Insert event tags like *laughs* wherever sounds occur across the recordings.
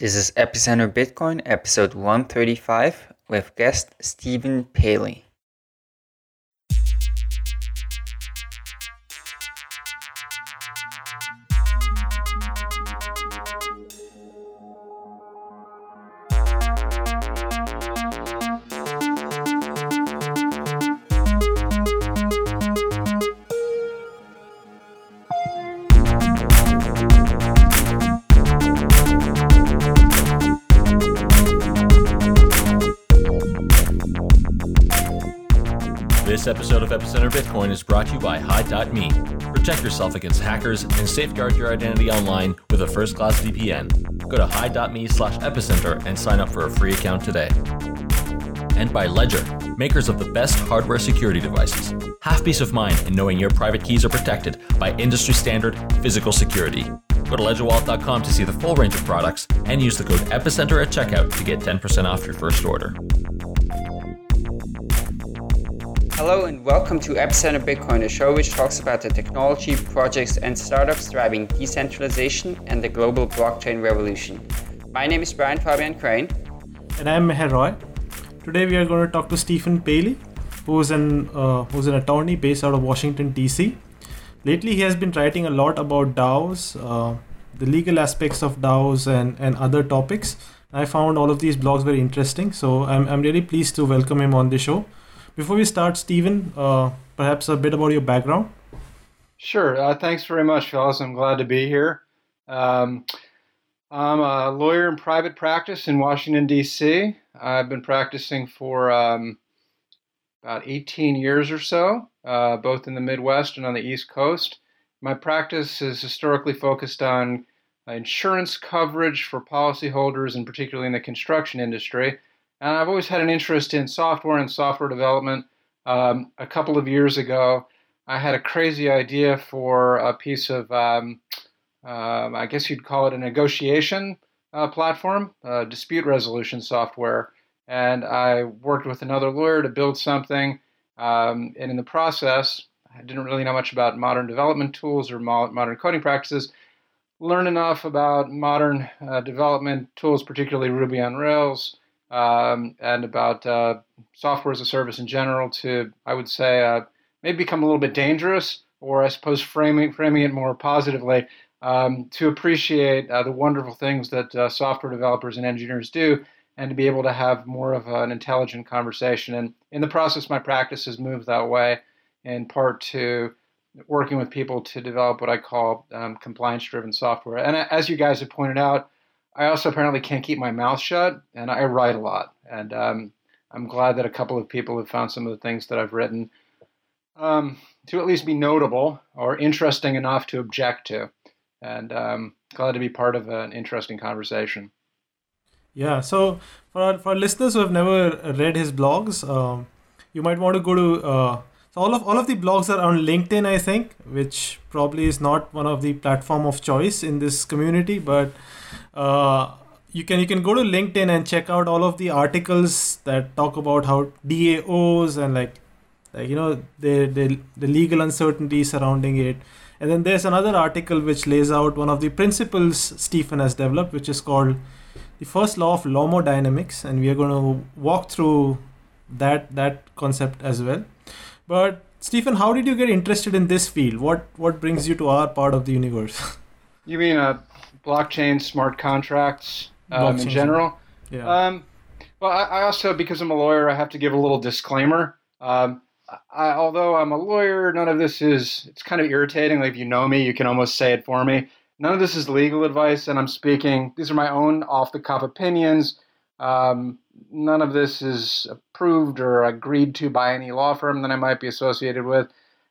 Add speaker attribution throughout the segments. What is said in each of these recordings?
Speaker 1: This is Epicenter Bitcoin, episode 135, with guest Stephen
Speaker 2: Palley. Yourself against hackers and safeguard your identity online with a first class VPN. Go to Hide.me slash epicenter and sign up for a free account today. And by Ledger, makers of the best hardware security devices. Have peace of mind in knowing your private keys are protected by industry standard physical security. Go to ledgerwallet.com to see the full range of products and use the code EPICENTER at checkout to get 10% off your first order.
Speaker 1: Hello and welcome to Epicenter Bitcoin, a show which talks about the technology, projects, and startups driving decentralization and the global blockchain revolution. My name is Brian Fabian Crain.
Speaker 3: And I'm Meher Roy. Today we are going to talk to Stephen Palley, who's an uh, who's an attorney based out of Washington D.C. Lately, he has been writing a lot about DAOs, uh, the legal aspects of DAOs, and and other topics. I found all of these blogs very interesting, so I'm I'm really pleased to welcome him on the show. Before we start, Stephen, uh, perhaps a bit about your background.
Speaker 4: Sure. Uh, thanks very much, fellas. I'm glad to be here. Um, I'm a lawyer in private practice in Washington, D.C. I've been practicing for um, about 18 years or so, uh, both in the Midwest and on the East Coast. My practice is historically focused on insurance coverage for policyholders, and particularly in the construction industry. And I've always had an interest in software and software development. Um, a couple of years ago, I had a crazy idea for a piece of, um, um, I guess you'd call it a negotiation uh, platform, uh, dispute resolution software. And I worked with another lawyer to build something. Um, and in the process, I didn't really know much about modern development tools or modern coding practices. Learned enough about modern uh, development tools, particularly Ruby on Rails, um, and about uh, software as a service in general to, I would say, uh, maybe become a little bit dangerous, or I suppose framing framing it more positively, um, to appreciate uh, the wonderful things that uh, software developers and engineers do, and to be able to have more of an intelligent conversation. And in the process, my practice has moved that way, in part to working with people to develop what I call um, compliance-driven software. And as you guys have pointed out I also apparently can't keep my mouth shut, and I write a lot. And um, I'm glad that a couple of people have found some of the things that I've written um, to at least be notable or interesting enough to object to. And um, glad to be part of an interesting conversation.
Speaker 3: Yeah. So for our, for our listeners who have never read his blogs, um, you might want to go to. Uh, so all of all of the blogs are on LinkedIn, I think, which probably is not one of the platform of choice in this community, but uh, you can you can go to linkedin and check out all of the articles that talk about how daos and like, like you know the, the the legal uncertainty surrounding it. And then there's another article which lays out one of the principles stephen has developed which is called the first law of lomodynamics and we are going to walk through that that concept as well but stephen how did you get interested in this field what what brings you to our part of the universe
Speaker 4: you mean uh, blockchain, smart contracts um, in general.
Speaker 3: Yeah.
Speaker 4: Um, well, I, I, also, because I'm a lawyer, I have to give a little disclaimer. Um, I, although I'm a lawyer, none of this is, it's kind of irritating. Like, if you know me, you can almost say it for me. None of this is legal advice, and I'm speaking, these are my own off the cuff opinions. Um, none of this is approved or agreed to by any law firm that I might be associated with.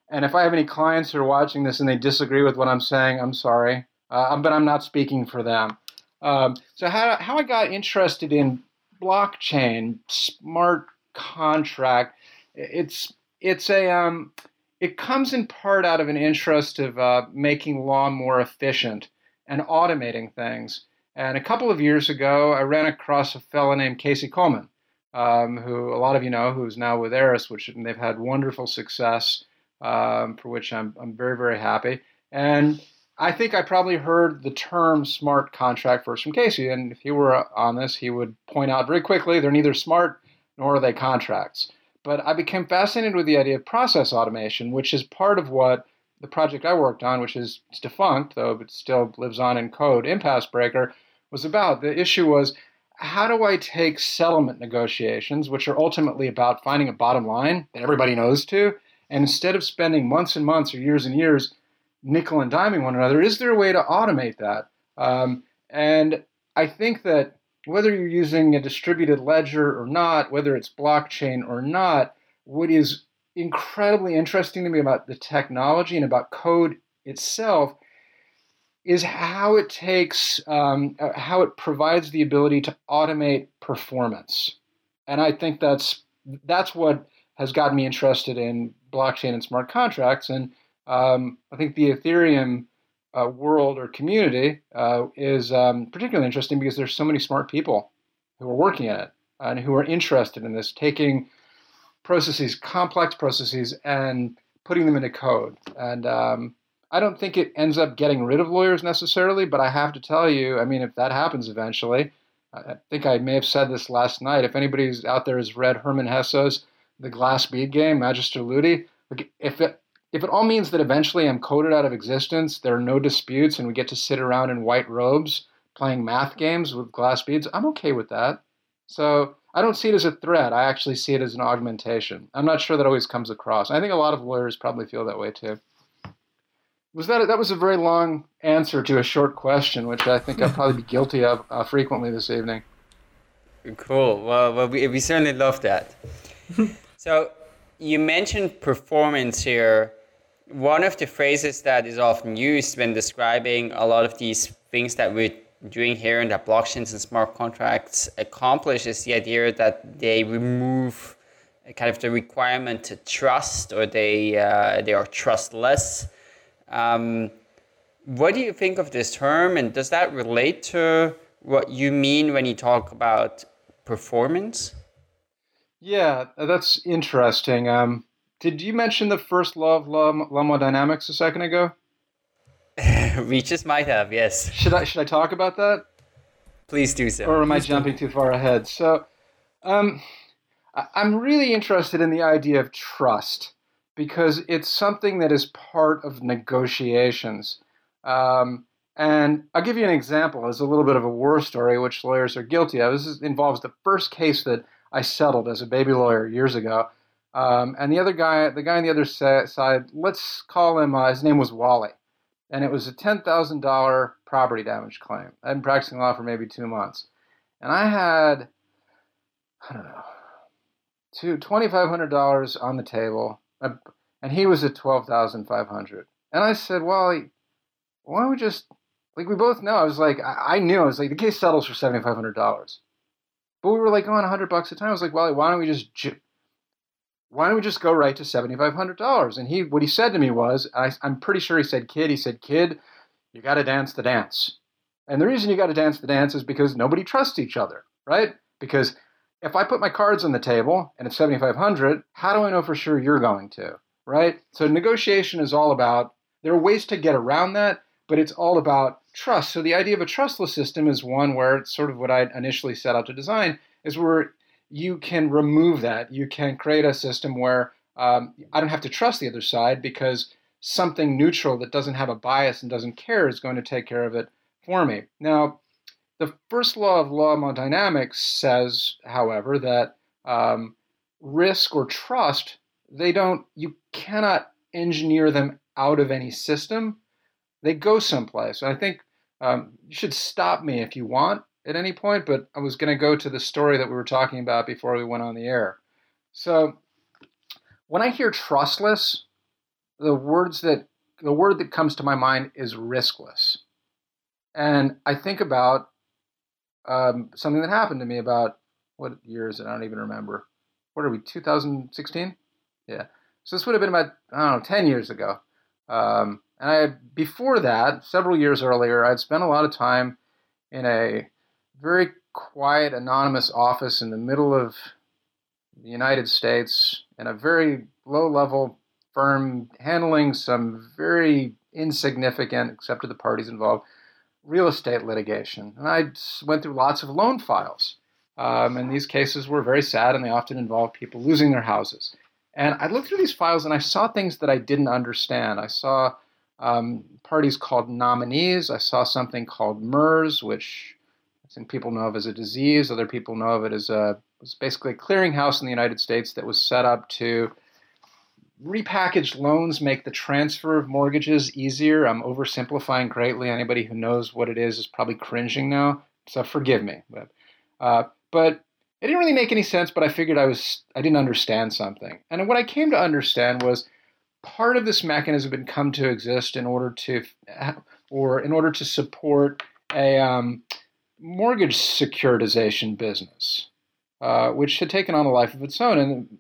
Speaker 4: And if I have any clients who are watching this and they disagree with what I'm saying, I'm sorry uh, but I'm not speaking for them. Um, so how, how I got interested in blockchain, smart contract, it's it's a um, it comes in part out of an interest of uh, making law more efficient and automating things. And a couple of years ago, I ran across a fellow named Casey Kuhlman, um, who a lot of you know, who's now with Eris, which they've had wonderful success, um, for which I'm, I'm very, very happy. And I think I probably heard the term smart contract first from Casey, and if he were on this, he would point out very quickly they're neither smart nor are they contracts. But I became fascinated with the idea of process automation, which is part of what the project I worked on, which is defunct, though it still lives on in code, Impasse Breaker, was about. The issue was how do I take settlement negotiations, which are ultimately about finding a bottom line that everybody knows to, and instead of spending months and months or years and years nickel and diming one another, is there a way to automate that? Um, and I think that whether you're using a distributed ledger or not, whether it's blockchain or not, what is incredibly interesting to me about the technology and about code itself is how it takes, um, uh, how it provides the ability to automate performance. And I think that's that's what has gotten me interested in blockchain and smart contracts. And um, I think the Ethereum uh, world or community uh, is um, particularly interesting because there's so many smart people who are working in it and who are interested in this, taking processes, complex processes, and putting them into code. And um, I don't think it ends up getting rid of lawyers necessarily, but I have to tell you, I mean, if that happens eventually, I think I may have said this last night. If anybody's out there has read Hermann Hesse's The Glass Bead Game, Magister Ludi, if it if it all means that eventually I'm coded out of existence, there are no disputes, and we get to sit around in white robes playing math games with glass beads, I'm okay with that. So I don't see it as a threat. I actually see it as an augmentation. I'm not sure that always comes across. I think a lot of lawyers probably feel that way too. Was that a, that was a very long answer to a short question, which I think I'll probably be *laughs* guilty of uh, frequently this evening.
Speaker 1: Cool. Well, well we, we certainly love that. *laughs* so you mentioned performance here one of the phrases that is often used when describing a lot of these things that we're doing here and that blockchains and smart contracts accomplish is the idea that they remove kind of the requirement to trust or they uh, they are trustless. Um, what do you think of this term and does that relate to what you mean when you talk about performance?
Speaker 4: Yeah, that's interesting. Um, did you mention the first law of thermodynamics a second ago? *laughs*
Speaker 1: we just might have, yes.
Speaker 4: Should I should I talk about that?
Speaker 1: Please do so.
Speaker 4: Or am
Speaker 1: Please
Speaker 4: I jumping do. too far ahead? So, um, I'm really interested in the idea of trust because it's something that is part of negotiations. Um, and I'll give you an example as a little bit of a war story, which lawyers are guilty of. This is, involves the first case that I settled as a baby lawyer years ago. Um, and the other guy, the guy on the other side, let's call him, uh, his name was Wally. And it was a $10,000 property damage claim. I'd been practicing law for maybe two months. And I had, I don't know, two, $2,500 on the table. And he was at 12500 And I said, Wally, why don't we just, like we both know, I was like, I, I knew, I was like, the case settles for $7,500. But we were like going 100 bucks a time. I was like, Wally, why don't we just why don't we just go right to $7,500? And he, what he said to me was, I, I'm pretty sure he said, kid, he said, kid, you got to dance the dance. And the reason you got to dance the dance is because nobody trusts each other, right? Because if I put my cards on the table and it's 7,500, how do I know for sure you're going to, right? So negotiation is all about, there are ways to get around that, but it's all about trust. So the idea of a trustless system is one where it's sort of what I initially set out to design is where you can remove that. You can create a system where um, I don't have to trust the other side because something neutral that doesn't have a bias and doesn't care is going to take care of it for me. Now, the first law of law dynamics says, however, that um, risk or trust, they don't, you cannot engineer them out of any system. They go someplace. And I think um, you should stop me if you want at any point, but I was going to go to the story that we were talking about before we went on the air. So when I hear trustless, the words that the word that comes to my mind is riskless. And I think about um, something that happened to me about what year is it? I don't even remember. What are we, 2016? Yeah. So this would have been about, I don't know, 10 years ago. Um, and I, before that, several years earlier, I'd spent a lot of time in a very quiet, anonymous office in the middle of the United States in a very low level firm handling some very insignificant, except to the parties involved, real estate litigation. And I went through lots of loan files. Um, and these cases were very sad, and they often involved people losing their houses. And I looked through these files and I saw things that I didn't understand. I saw um, parties called nominees. I saw something called MERS, which I think people know of as a disease. Other people know of it as a was basically a clearinghouse in the United States that was set up to repackage loans, make the transfer of mortgages easier. I'm oversimplifying greatly. Anybody who knows what it is is probably cringing now, so forgive me. But, uh, but it didn't really make any sense. But I figured I was I didn't understand something, and what I came to understand was part of this mechanism had come to exist in order to, or in order to support a um, mortgage securitization business, uh, which had taken on a life of its own. And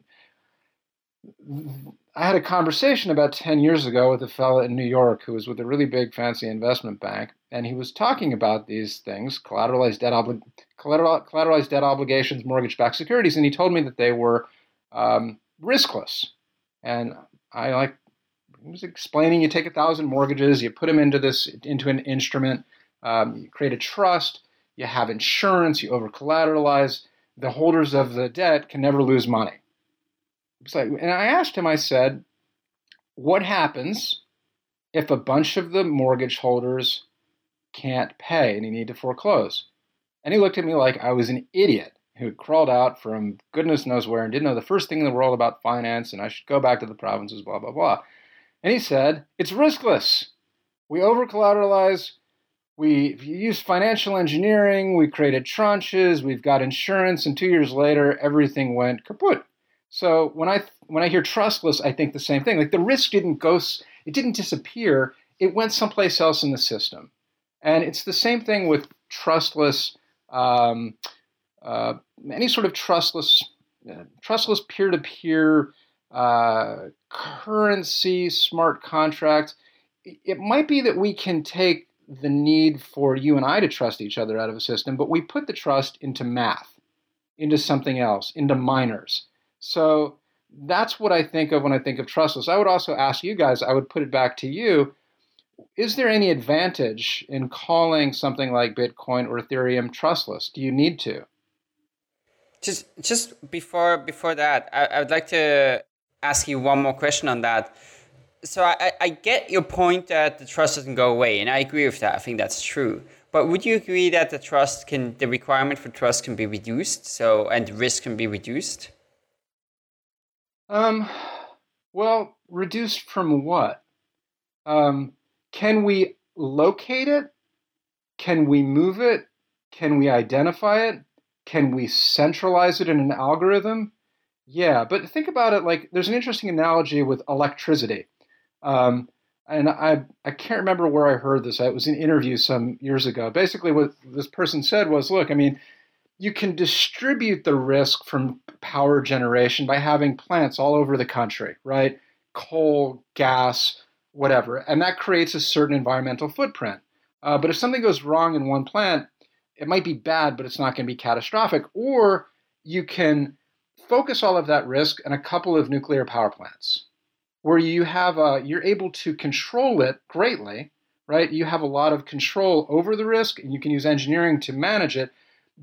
Speaker 4: I had a conversation about 10 years ago with a fellow in New York who was with a really big fancy investment bank, and he was talking about these things collateralized debt, obli- collateral- collateralized debt obligations, mortgage backed securities, and he told me that they were um, riskless. And I like, he was explaining you take a thousand mortgages, you put them into this into an instrument, um, you create a trust, you have insurance, you over collateralize. The holders of the debt can never lose money. Like, and I asked him, I said, what happens if a bunch of the mortgage holders can't pay and you need to foreclose? And he looked at me like I was an idiot who had crawled out from goodness knows where and didn't know the first thing in the world about finance and I should go back to the provinces, blah, blah, blah. And he said, it's riskless. We over collateralize. We use financial engineering. We created tranches. We've got insurance. And two years later, everything went kaput. So when I when I hear trustless, I think the same thing. Like the risk didn't go, it didn't disappear. It went someplace else in the system. And it's the same thing with trustless, um, uh, any sort of trustless, uh, trustless peer-to-peer uh, currency smart contract. It might be that we can take the need for you and I to trust each other out of a system, but we put the trust into math, into something else, into miners. So that's what I think of when I think of trustless. I would also ask you guys, I would put it back to you. Is there any advantage in calling something like Bitcoin or Ethereum trustless? Do you need to?
Speaker 1: Just just before before that, I, I would like to ask you one more question on that. So I, I get your point that the trust doesn't go away, and I agree with that. I think that's true. But would you agree that the trust can the requirement for trust can be reduced, so and risk can be reduced?
Speaker 4: Um, well, reduced from what? Um, can we locate it? Can we move it? Can we identify it? Can we centralize it in an algorithm? Yeah, but think about it like there's an interesting analogy with electricity. Um, and I, I can't remember where I heard this. It was an interview some years ago. Basically, what this person said was look, I mean, you can distribute the risk from power generation by having plants all over the country, right? Coal, gas, whatever. And that creates a certain environmental footprint. Uh, but if something goes wrong in one plant, it might be bad, but it's not going to be catastrophic. Or you can focus all of that risk in a couple of nuclear power plants where you have a, you're able to control it greatly, right? You have a lot of control over the risk and you can use engineering to manage it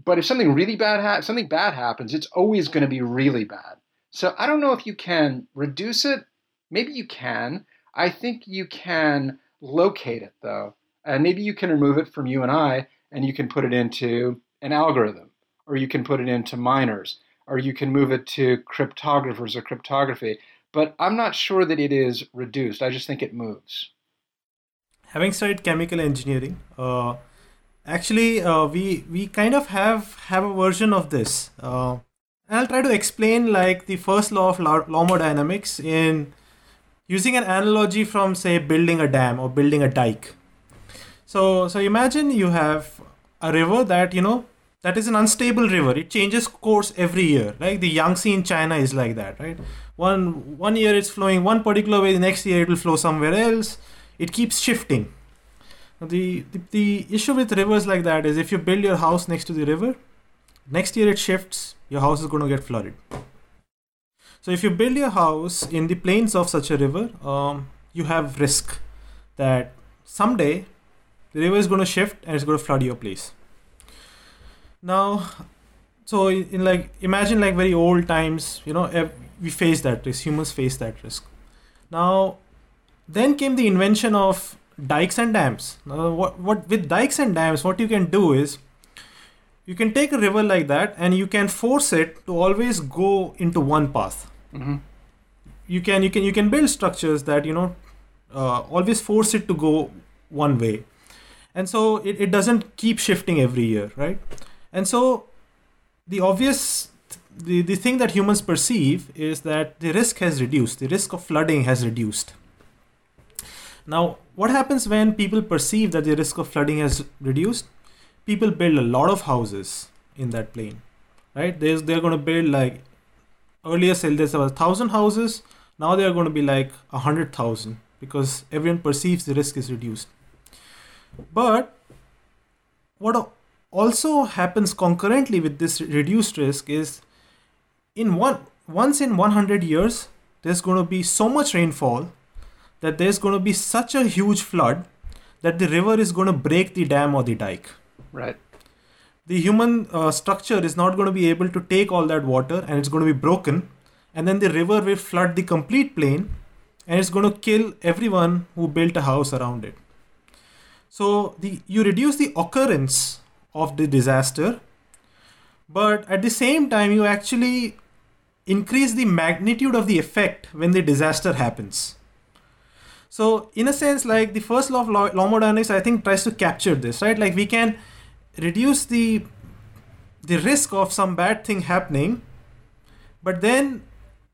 Speaker 4: but if something really bad ha- something bad happens, it's always going to be really bad. So I don't know if you can reduce it. Maybe you can. I think you can locate it though, and maybe you can remove it from you and I, and you can put it into an algorithm, or you can put it into miners, or you can move it to cryptographers or cryptography. But I'm not sure that it is reduced. I just think it moves.
Speaker 3: Having studied chemical engineering, uh, actually uh, we we kind of have have a version of this. Uh, i'll try to explain like the first law of thermodynamics in using an analogy from say building a dam or building a dike. So so imagine you have a river that you know that is an unstable river. It changes course every year. Like the yangtze in china is like that right? One one year it's flowing one particular way the next year it will flow somewhere else. It keeps shifting the, the, the issue with rivers like that is if you build your house next to the river, next year it shifts, your house is going to get flooded. So if you build your house in the plains of such a river, um, you have risk. that someday the river is going to shift and it's going to flood your place. Now, so in like imagine like very old times, you know, we face that risk. Humans face that risk. Now, then came the invention of dikes and dams. Now, what what with dikes and dams, what you can do is you can take a river like that and you can force it to always go into one path. Mm-hmm. You can you can you can build structures that you know uh, always force it to go one way, and so it, it doesn't keep shifting every year, right? And so the obvious the, the thing that humans perceive is that the risk has reduced, the risk of flooding has reduced. Now, what happens when people perceive that the risk of flooding has reduced? People build a lot of houses in that plain, right? There's, they're going to build like earlier said there's about a thousand houses. Now they are going to be like a hundred thousand because everyone perceives the risk is reduced. But what also happens concurrently with this reduced risk is in one once in 100 years there's going to be so much rainfall that there's going to be such a huge flood that the river is going to break the dam or the dike.
Speaker 4: Right.
Speaker 3: The human uh, structure is not going to be able to take all that water and it's going to be broken. And then the river will flood the complete plain and it's going to kill everyone who built a house around it. So the you reduce the occurrence of the disaster but at the same time you actually increase the magnitude of the effect when the disaster happens. So, in a sense, like the first law of law, thermodynamics, I think tries to capture this, right? Like we can reduce the the risk of some bad thing happening, but then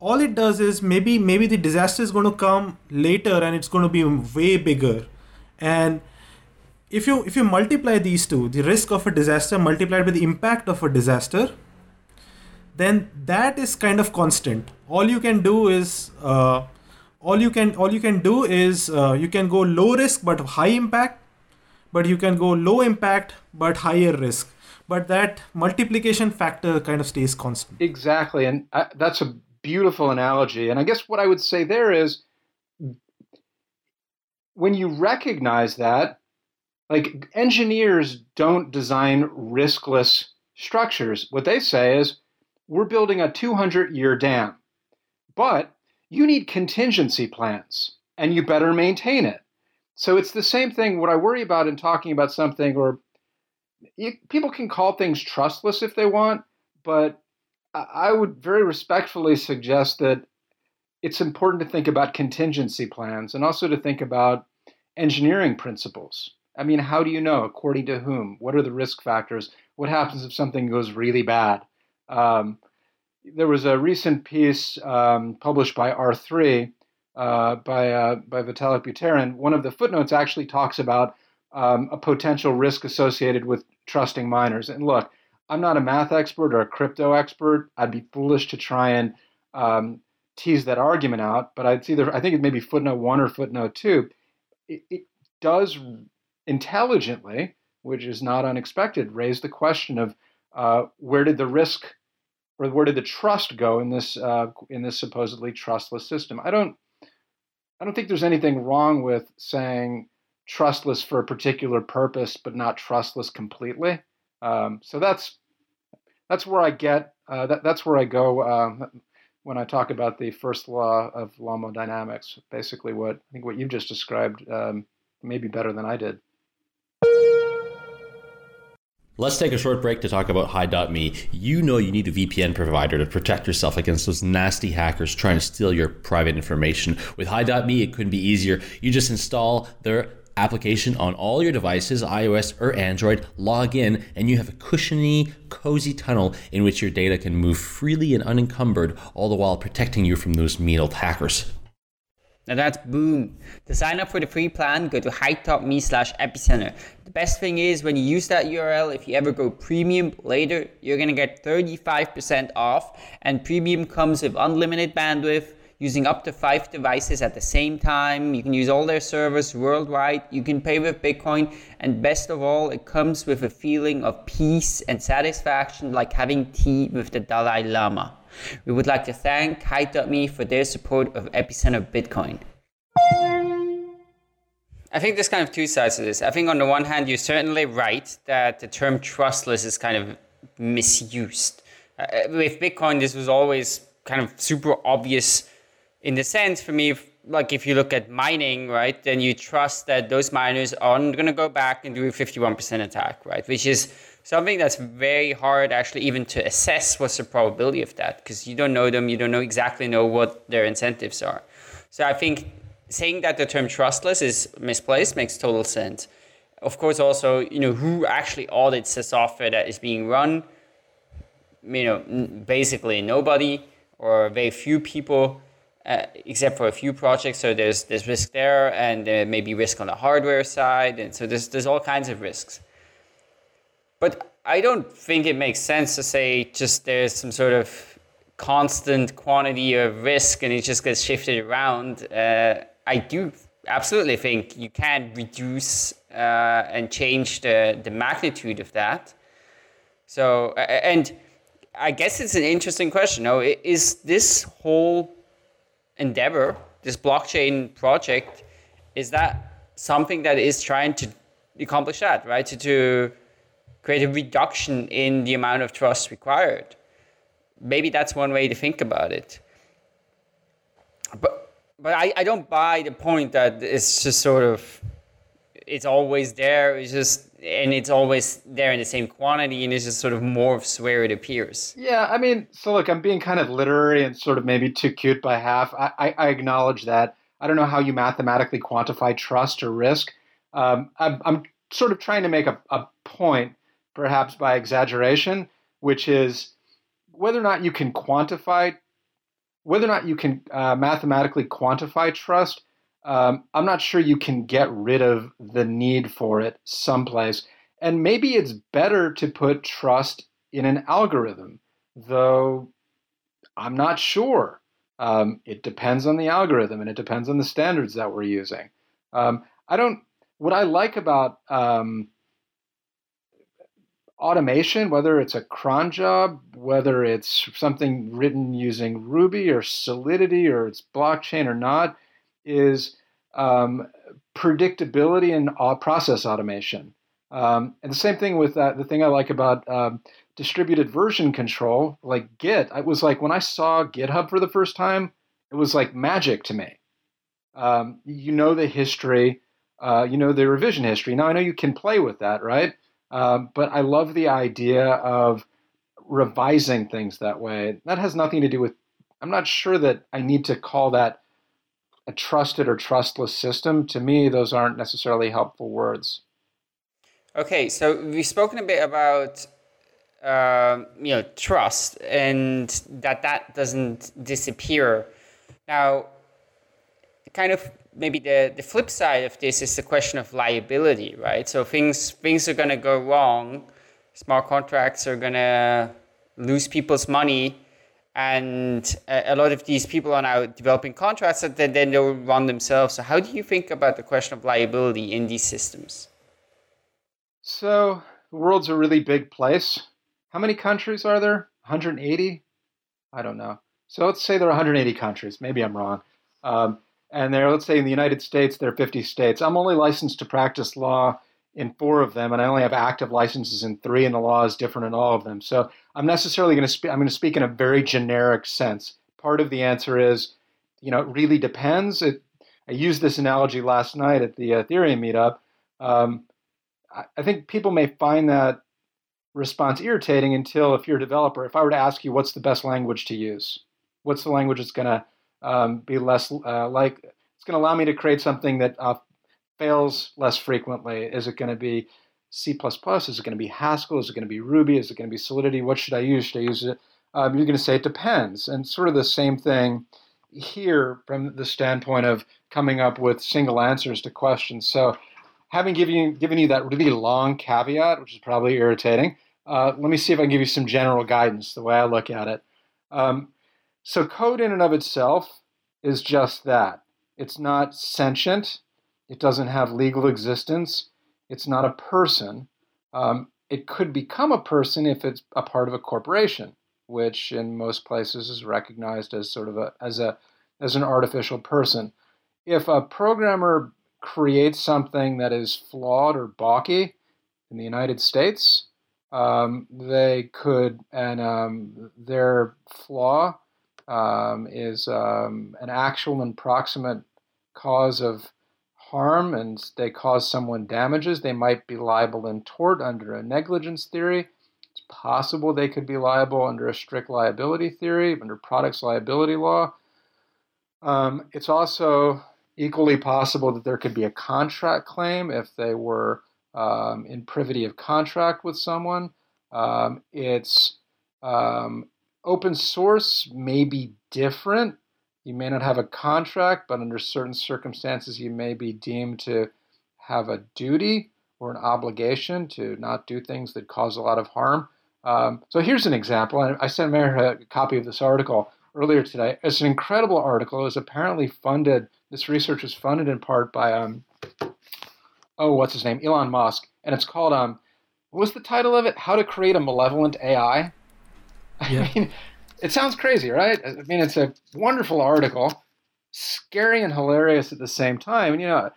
Speaker 3: all it does is maybe maybe the disaster is going to come later and it's going to be way bigger, and if you if you multiply these two, the risk of a disaster multiplied by the impact of a disaster, then that is kind of constant all you can do is uh, all you can all you can do is uh, you can go low risk but high impact but you can go low impact but higher risk. But that multiplication factor kind of stays constant.
Speaker 4: Exactly and I, that's a beautiful analogy and i guess what i would say there is when you recognize that like engineers don't design riskless structures. What they say is we're building a 200 year dam, but you need contingency plans and you better maintain it. So it's the same thing. What I worry about in talking about something, or you, people can call things trustless if they want, but I would very respectfully suggest that it's important to think about contingency plans and also to think about engineering principles. I mean, how do you know? According to whom? What are the risk factors? What happens if something goes really bad? Um, there was a recent piece um, published by R3 uh, by uh, by Vitalik Buterin. One of the footnotes actually talks about um, a potential risk associated with trusting miners. And look, I'm not a math expert or a crypto expert. I'd be foolish to try and um, tease that argument out. But I'd see either I think it may be footnote one or footnote two. It, it does intelligently, which is not unexpected, raise the question of uh, where did the risk or where did the trust go in this uh, in this supposedly trustless system? I don't I don't think there's anything wrong with saying trustless for a particular purpose, but not trustless completely. Um, so that's that's where I get uh, that, that's where I go um, when I talk about the first law of thermodynamics. Basically, what I think what you've just described um, maybe better than I did.
Speaker 2: Let's take a short break to talk about Hide.me. You know you need a VPN provider to protect yourself against those nasty hackers trying to steal your private information. With Hide.me, it couldn't be easier. You just install their application on all your devices, iOS or Android, log in, and you have a cushiony, cozy tunnel in which your data can move freely and unencumbered, all the while protecting you from those mean old hackers.
Speaker 1: Now that's boom. To sign up for the free plan, go to hide.me slash epicenter. The best thing is when you use that URL, if you ever go premium later, you're gonna get 35% off. And premium comes with unlimited bandwidth, using up to five devices at the same time. You can use all their servers worldwide. You can pay with Bitcoin. And best of all, it comes with a feeling of peace and satisfaction like having tea with the Dalai Lama. We would like to thank Hide.me for their support of Epicenter Bitcoin. I think there's kind of two sides to this. I think on the one hand, you're certainly right that the term trustless is kind of misused. Uh, with Bitcoin, this was always kind of super obvious in the sense for me, if, like if you look at mining, right, then you trust that those miners aren't going to go back and do a 51% attack, right, which is something that's very hard actually even to assess what's the probability of that because you don't know them, you don't know exactly know what their incentives are. So I think saying that the term trustless is misplaced makes total sense. Of course, also, you know, who actually audits the software that is being run? You know, basically nobody or very few people, uh, except for a few projects. So there's there's risk there, and there may be risk on the hardware side, and so there's there's all kinds of risks. But I don't think it makes sense to say just there's some sort of constant quantity of risk and it just gets shifted around. Uh, I do absolutely think you can reduce uh, and change the, the magnitude of that. So, and I guess it's an interesting question. No, is this whole endeavor, this blockchain project, is that something that is trying to accomplish that, right? To, to create a reduction in the amount of trust required. Maybe that's one way to think about it. But but I, I don't buy the point that it's just sort of it's always there. It's just and it's always there in the same quantity, and it's just sort of morphs where it appears.
Speaker 4: Yeah, I mean, so look, I'm being kind of literary and sort of maybe too cute by half. I, I, I acknowledge that. I don't know how you mathematically quantify trust or risk. Um, I'm, I'm sort of trying to make a, a point, perhaps by exaggeration, which is whether or not you can quantify whether or not you can uh, mathematically quantify trust, um, I'm not sure you can get rid of the need for it someplace. And maybe it's better to put trust in an algorithm, though I'm not sure. Um, it depends on the algorithm and it depends on the standards that we're using. Um, I don't. What I like about um, automation, whether it's a cron job, whether it's something written using Ruby or Solidity or it's blockchain or not, is um, predictability and process automation. Um, and the same thing with that, the thing I like about um, distributed version control, like Git, It was like, when I saw GitHub for the first time, it was like magic to me. Um, you know the history, uh, you know the revision history. Now I know you can play with that, right? Um, but I love the idea of revising things that way. That has nothing to do with, I'm not sure that I need to call that a trusted or trustless system. To me, those aren't necessarily helpful words.
Speaker 1: Okay, so we've spoken a bit about uh, you know trust and that that doesn't disappear. Now, kind of maybe the, the flip side of this is the question of liability, right? So things things are to go wrong. Smart contracts are to lose people's money, and a, a, lot of these people are now developing contracts that then they'll run themselves. So how do you think about the question of liability in these systems?
Speaker 4: So the world's a really big place. How many countries are there? 180? I don't know. So let's say there are 180 countries. Maybe I'm wrong. Um, and there, let's say in the United States, there are 50 states. I'm only licensed to practice law in four of them, and I only have active licenses in three, and the law is different in all of them. So I'm necessarily going to speak. I'm going to speak in a very generic sense. Part of the answer is, you know, it really depends. It, I used this analogy last night at the Ethereum meetup. Um, I, I think people may find that response irritating until, if you're a developer, if I were to ask you what's the best language to use, what's the language that's going to um, be less uh, like it's going to allow me to create something that uh, fails less frequently. Is it going to be C++? Is it going to be Haskell? Is it going to be Ruby? Is it going to be Solidity? What should I use? Should I use it? Um, you're going to say it depends. And sort of the same thing here from the standpoint of coming up with single answers to questions. So having given you, given you that really long caveat, which is probably irritating, uh, let me see if I can give you some general guidance, the way I look at it. Um, so code in and of itself is just that. It's not sentient. It doesn't have legal existence. It's not a person. Um, it could become a person if it's a part of a corporation, which in most places is recognized as sort of a as a as an artificial person. If a programmer creates something that is flawed or balky in the United States, um, they could, and um, their flaw um, is um, an actual and proximate cause of harm, and they cause someone damages, they might be liable in tort under a negligence theory. It's possible they could be liable under a strict liability theory, under products liability law. Um, it's also equally possible that there could be a contract claim if they were um, in privity of contract with someone. Um, it's um, open source may be different. You may not have a contract, but under certain circumstances, you may be deemed to have a duty or an obligation to not do things that cause a lot of harm. Um, so here's an example. I sent Meher a copy of this article earlier today. It's an incredible article. It was apparently funded. This research was funded in part by um, oh, what's his name, Elon Musk, and it's called um, what was the title of it? How to create a malevolent AI. *laughs* Yeah. I mean, it sounds crazy, right? I mean, it's a wonderful article, scary and hilarious at the same time. And you know,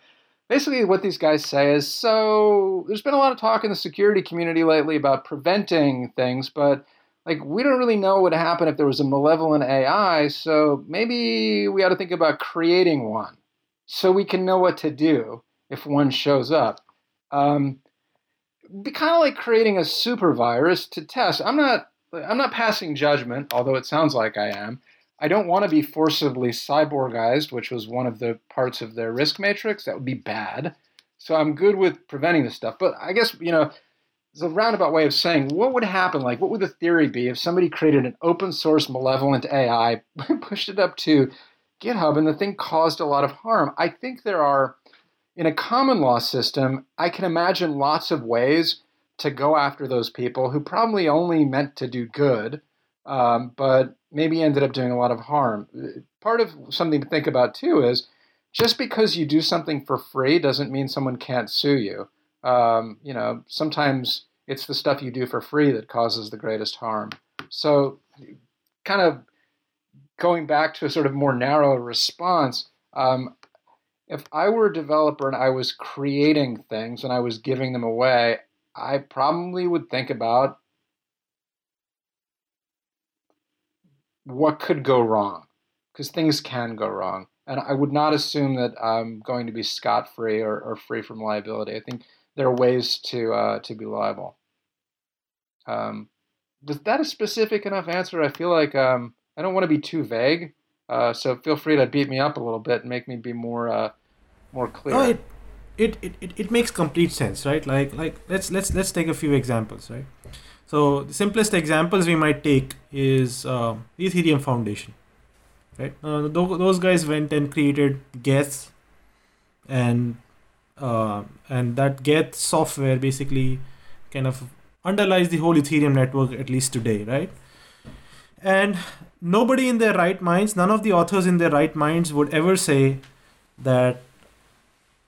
Speaker 4: basically, what these guys say is so. There's been a lot of talk in the security community lately about preventing things, but like we don't really know what would happen if there was a malevolent AI. So maybe we ought to think about creating one, so we can know what to do if one shows up. Um, be kind of like creating a super virus to test. I'm not I'm not passing judgment, although it sounds like I am. I don't want to be forcibly cyborgized, which was one of the parts of their risk matrix. That would be bad. So I'm good with preventing this stuff. But I guess, you know, it's a roundabout way of saying what would happen, like what would the theory be if somebody created an open source malevolent AI, *laughs* pushed it up to GitHub, and the thing caused a lot of harm? I think there are in a common law system, I can imagine lots of ways to go after those people who probably only meant to do good, um, but maybe ended up doing a lot of harm. Part of something to think about too is just because you do something for free doesn't mean someone can't sue you. Um, you know, sometimes it's the stuff you do for free that causes the greatest harm. So, kind of going back to a sort of more narrow response, um, if I were a developer and I was creating things and I was giving them away, I probably would think about what could go wrong because things can go wrong. And I would not assume that I'm going to be scot free or, or, free from liability. I think there are ways to uh, to be liable. Um, was that a specific enough answer? I feel like um, I don't want to be too vague. Uh, so feel free to beat me up a little bit and make me be more uh, more clear.
Speaker 3: No, it, it, it, it makes complete sense, right? Like like let's let's let's take a few examples, right? So the simplest examples we might take is uh, the Ethereum Foundation, right? Uh, those guys went and created Geth, and uh, and that Geth software basically kind of underlies the whole Ethereum network at least today, right? And nobody in their right minds, none of the authors in their right minds would ever say that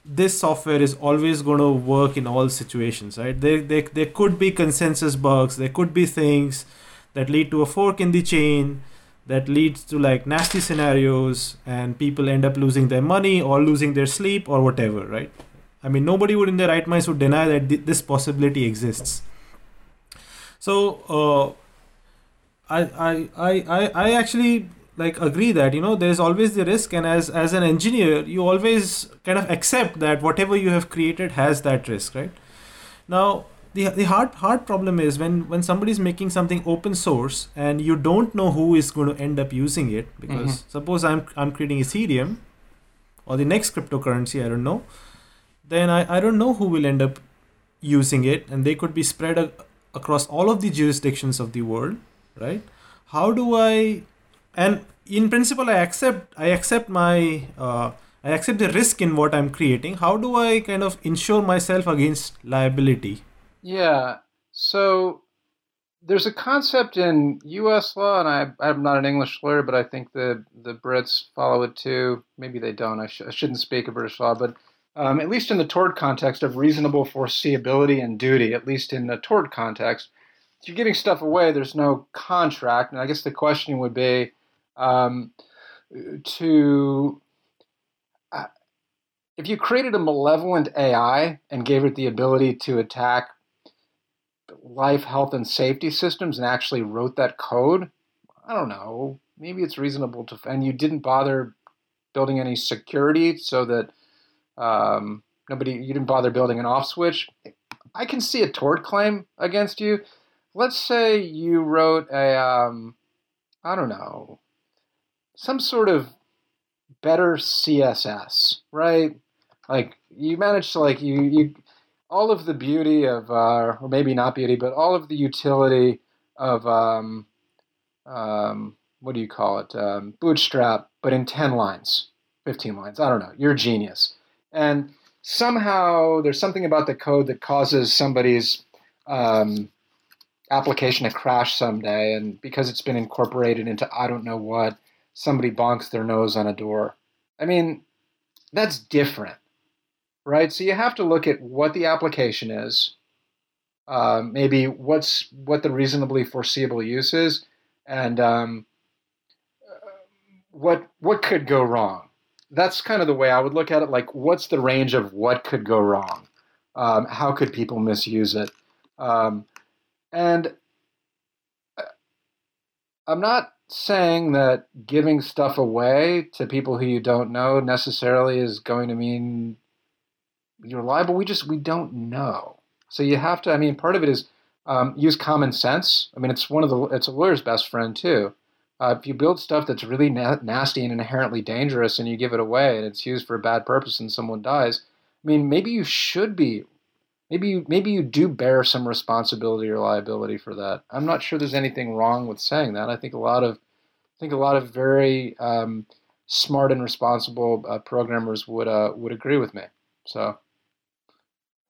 Speaker 3: this software is always going to work in all situations, right? There, there, there could be consensus bugs, there could be things that lead to a fork in the chain that leads to like nasty scenarios and people end up losing their money or losing their sleep or whatever, right? I mean, nobody would in their right minds would deny that th- this possibility exists. So, uh, I, I, I, I actually like agree that you know there's always the risk and as as an engineer you always kind of accept that whatever you have created has that risk right now the, the hard hard problem is when when somebody's making something open source and you don't know who is going to end up using it because mm-hmm. suppose i'm i'm creating ethereum or the next cryptocurrency i don't know then i, I don't know who will end up using it and they could be spread a, across all of the jurisdictions of the world right how do i and in principle i accept i accept my uh, i accept the risk in what i'm creating how do i kind of insure myself against liability
Speaker 4: yeah so there's a concept in U.S. law, and I, I'm not an English lawyer, but I think the the Brits follow it too. Maybe they don't. I, sh- I shouldn't speak of British law, but um, at least in the tort context of reasonable foreseeability and duty, at least in the tort context, if you're giving stuff away, there's no contract. And I guess the question would be um, to. Uh, if you created a malevolent AI and gave it the ability to attack life, health, and safety systems and actually wrote that code, I don't know. Maybe it's reasonable to, and you didn't bother building any security so that um, nobody, you didn't bother building an off switch. I can see a tort claim against you. Let's say you wrote a, um, I don't know, some sort of better CSS, right? Like you manage to like you you all of the beauty of uh, or maybe not beauty, but all of the utility of um, um, what do you call it? Um, bootstrap, but in ten lines, fifteen lines. I don't know. You're a genius, and somehow there's something about the code that causes somebody's um, application to crash someday, and because it's been incorporated into I don't know what, somebody bonks their nose on a door. I mean, that's different right? So you have to look at what the application is, uh, maybe what's what the reasonably foreseeable use is, and um, what what could go wrong. That's kind of the way I would look at it. Like, what's the range of what could go wrong? Um, how could people misuse it? Um, and uh, I'm not saying that giving stuff away to people who you don't know necessarily is going to mean you're liable. We just we don't know. So you have to. I mean, part of it is um, use common sense. I mean, it's one of the it's a lawyer's best friend too. Uh, if you build stuff that's really na- nasty and inherently dangerous, and you give it away, and it's used for a bad purpose, and someone dies, I mean, maybe you should be, maybe you maybe you do bear some responsibility or liability for that. I'm not sure there's anything wrong with saying that. I think a lot of, I think a lot of very um, smart and responsible uh, programmers would uh, would agree with me. So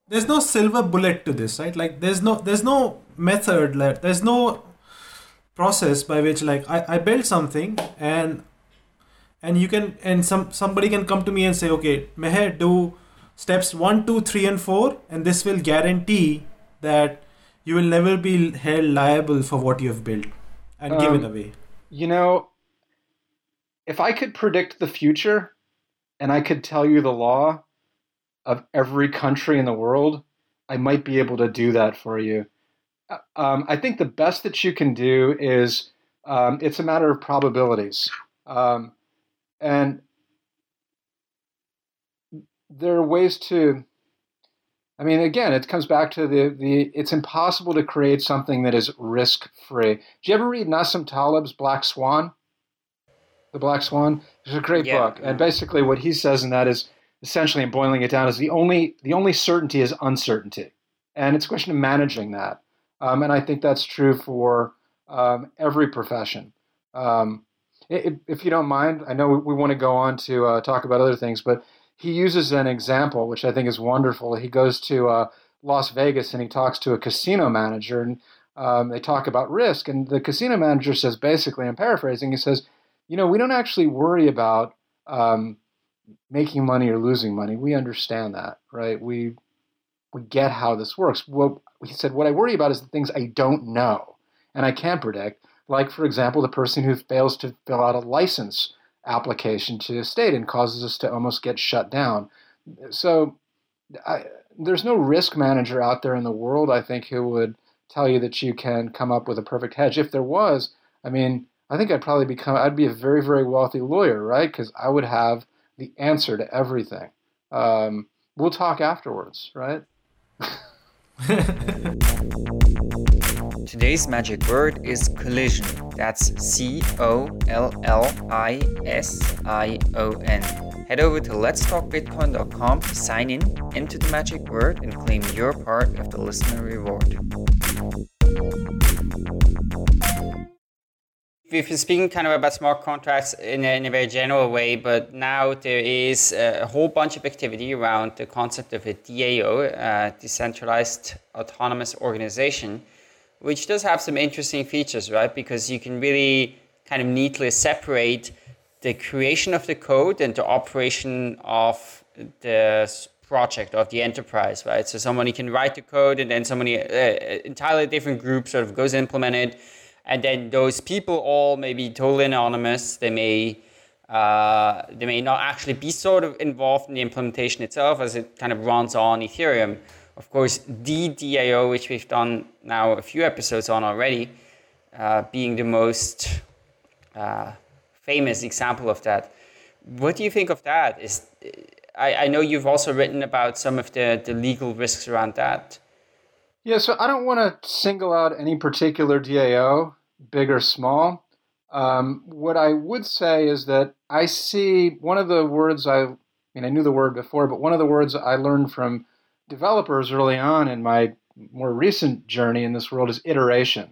Speaker 3: there's no silver bullet to this right like there's no there's no method there's no process by which like i, I build something and and you can and some somebody can come to me and say okay meher do steps one two three and four and this will guarantee that you will never be held liable for what you have built and um, given away
Speaker 4: you know if i could predict the future and i could tell you the law of every country in the world, I might be able to do that for you. Uh, um, I think the best that you can do is um, it's a matter of probabilities. Um, and there are ways to, I mean, again, it comes back to the, the it's impossible to create something that is risk free. Did you ever read Nassim Taleb's Black Swan? The Black Swan? It's a great yeah. book. And basically, what he says in that is essentially and boiling it down is the only the only certainty is uncertainty and it's a question of managing that um, and i think that's true for um, every profession um, if, if, you don't mind i know we, want to go on to uh, talk about other things but he uses an example which i think is wonderful he goes to uh, las vegas and he talks to a casino manager and um, they talk about risk and the casino manager says basically i'm paraphrasing he says you know we don't actually worry about um, making money or losing money. We understand that, right? We we get how this works. What he said, what I worry about is the things I don't know and I can't predict. Like, for example, the person who fails to fill out a license application to a state and causes us to almost get shut down. So, I, there's no risk manager out there in the world, I think, who would tell you that you can come up with a perfect hedge. If there was, I mean, I think I'd probably become, I'd be a very, very wealthy lawyer, right? Because I would have the answer to everything. Um, we'll talk afterwards, right? *laughs* *laughs*
Speaker 1: Today's magic word is collision. That's C O L L I S I O N. Head over to letstalkbitcoin.com to sign in, enter the magic word, and claim your part of the listener reward. We've been speaking kind of about smart contracts in a, in a, very general way, but now there is a whole bunch of activity around the concept of a DAO, a uh, decentralized autonomous organization, which does have some interesting features, right? Because you can really kind of neatly separate the creation of the code and the operation of the project of the enterprise, right? So somebody can write the code and then somebody, uh, entirely different group sort of goes implement it and then those people all may be totally anonymous. They may Uh, they may not actually be sort of involved in the implementation itself as it kind of runs on Ethereum. Of course, the DAO, which we've done now a few episodes on already, uh, being the most uh, famous example of that. What do you think of that? Is I, I know you've also written about some of the, the legal risks around that.
Speaker 4: Yeah, so I don't want to single out any particular DAO, big or small. Um, what I would say is that I see one of the words I, I mean, I knew the word before, but one of the words I learned from developers early on in my more recent journey in this world is iteration.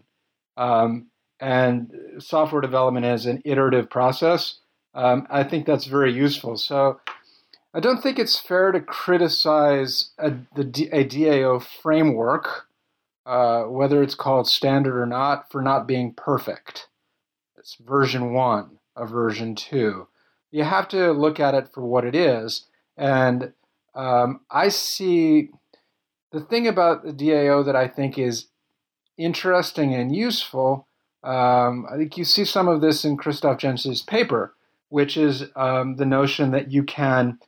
Speaker 4: Um, and software development is an iterative process. Um, I think that's very useful. So I don't think it's fair to criticize a, the, a DAO framework, uh, whether it's called standard or not, for not being perfect. It's version one of version two. You have to look at it for what it is. And um, I see the thing about the DAO that I think is interesting and useful. Um, I think you see some of this in Christoph Jentzsch's paper, which is um, the notion that you can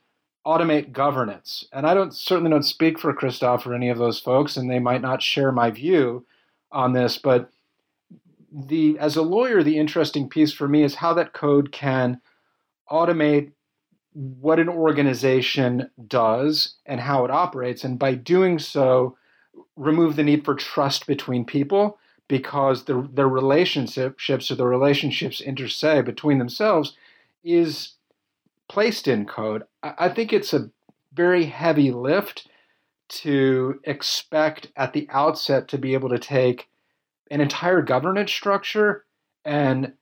Speaker 4: automate governance. And I don't certainly don't speak for Christoph or any of those folks, and they might not share my view on this. But the as a lawyer, the interesting piece for me is how that code can automate what an organization does and how it operates, and by doing so, remove the need for trust between people because the the relationships or the relationships inter se between themselves is placed in code, I think it's a very heavy lift to expect at the outset to be able to take an entire governance structure and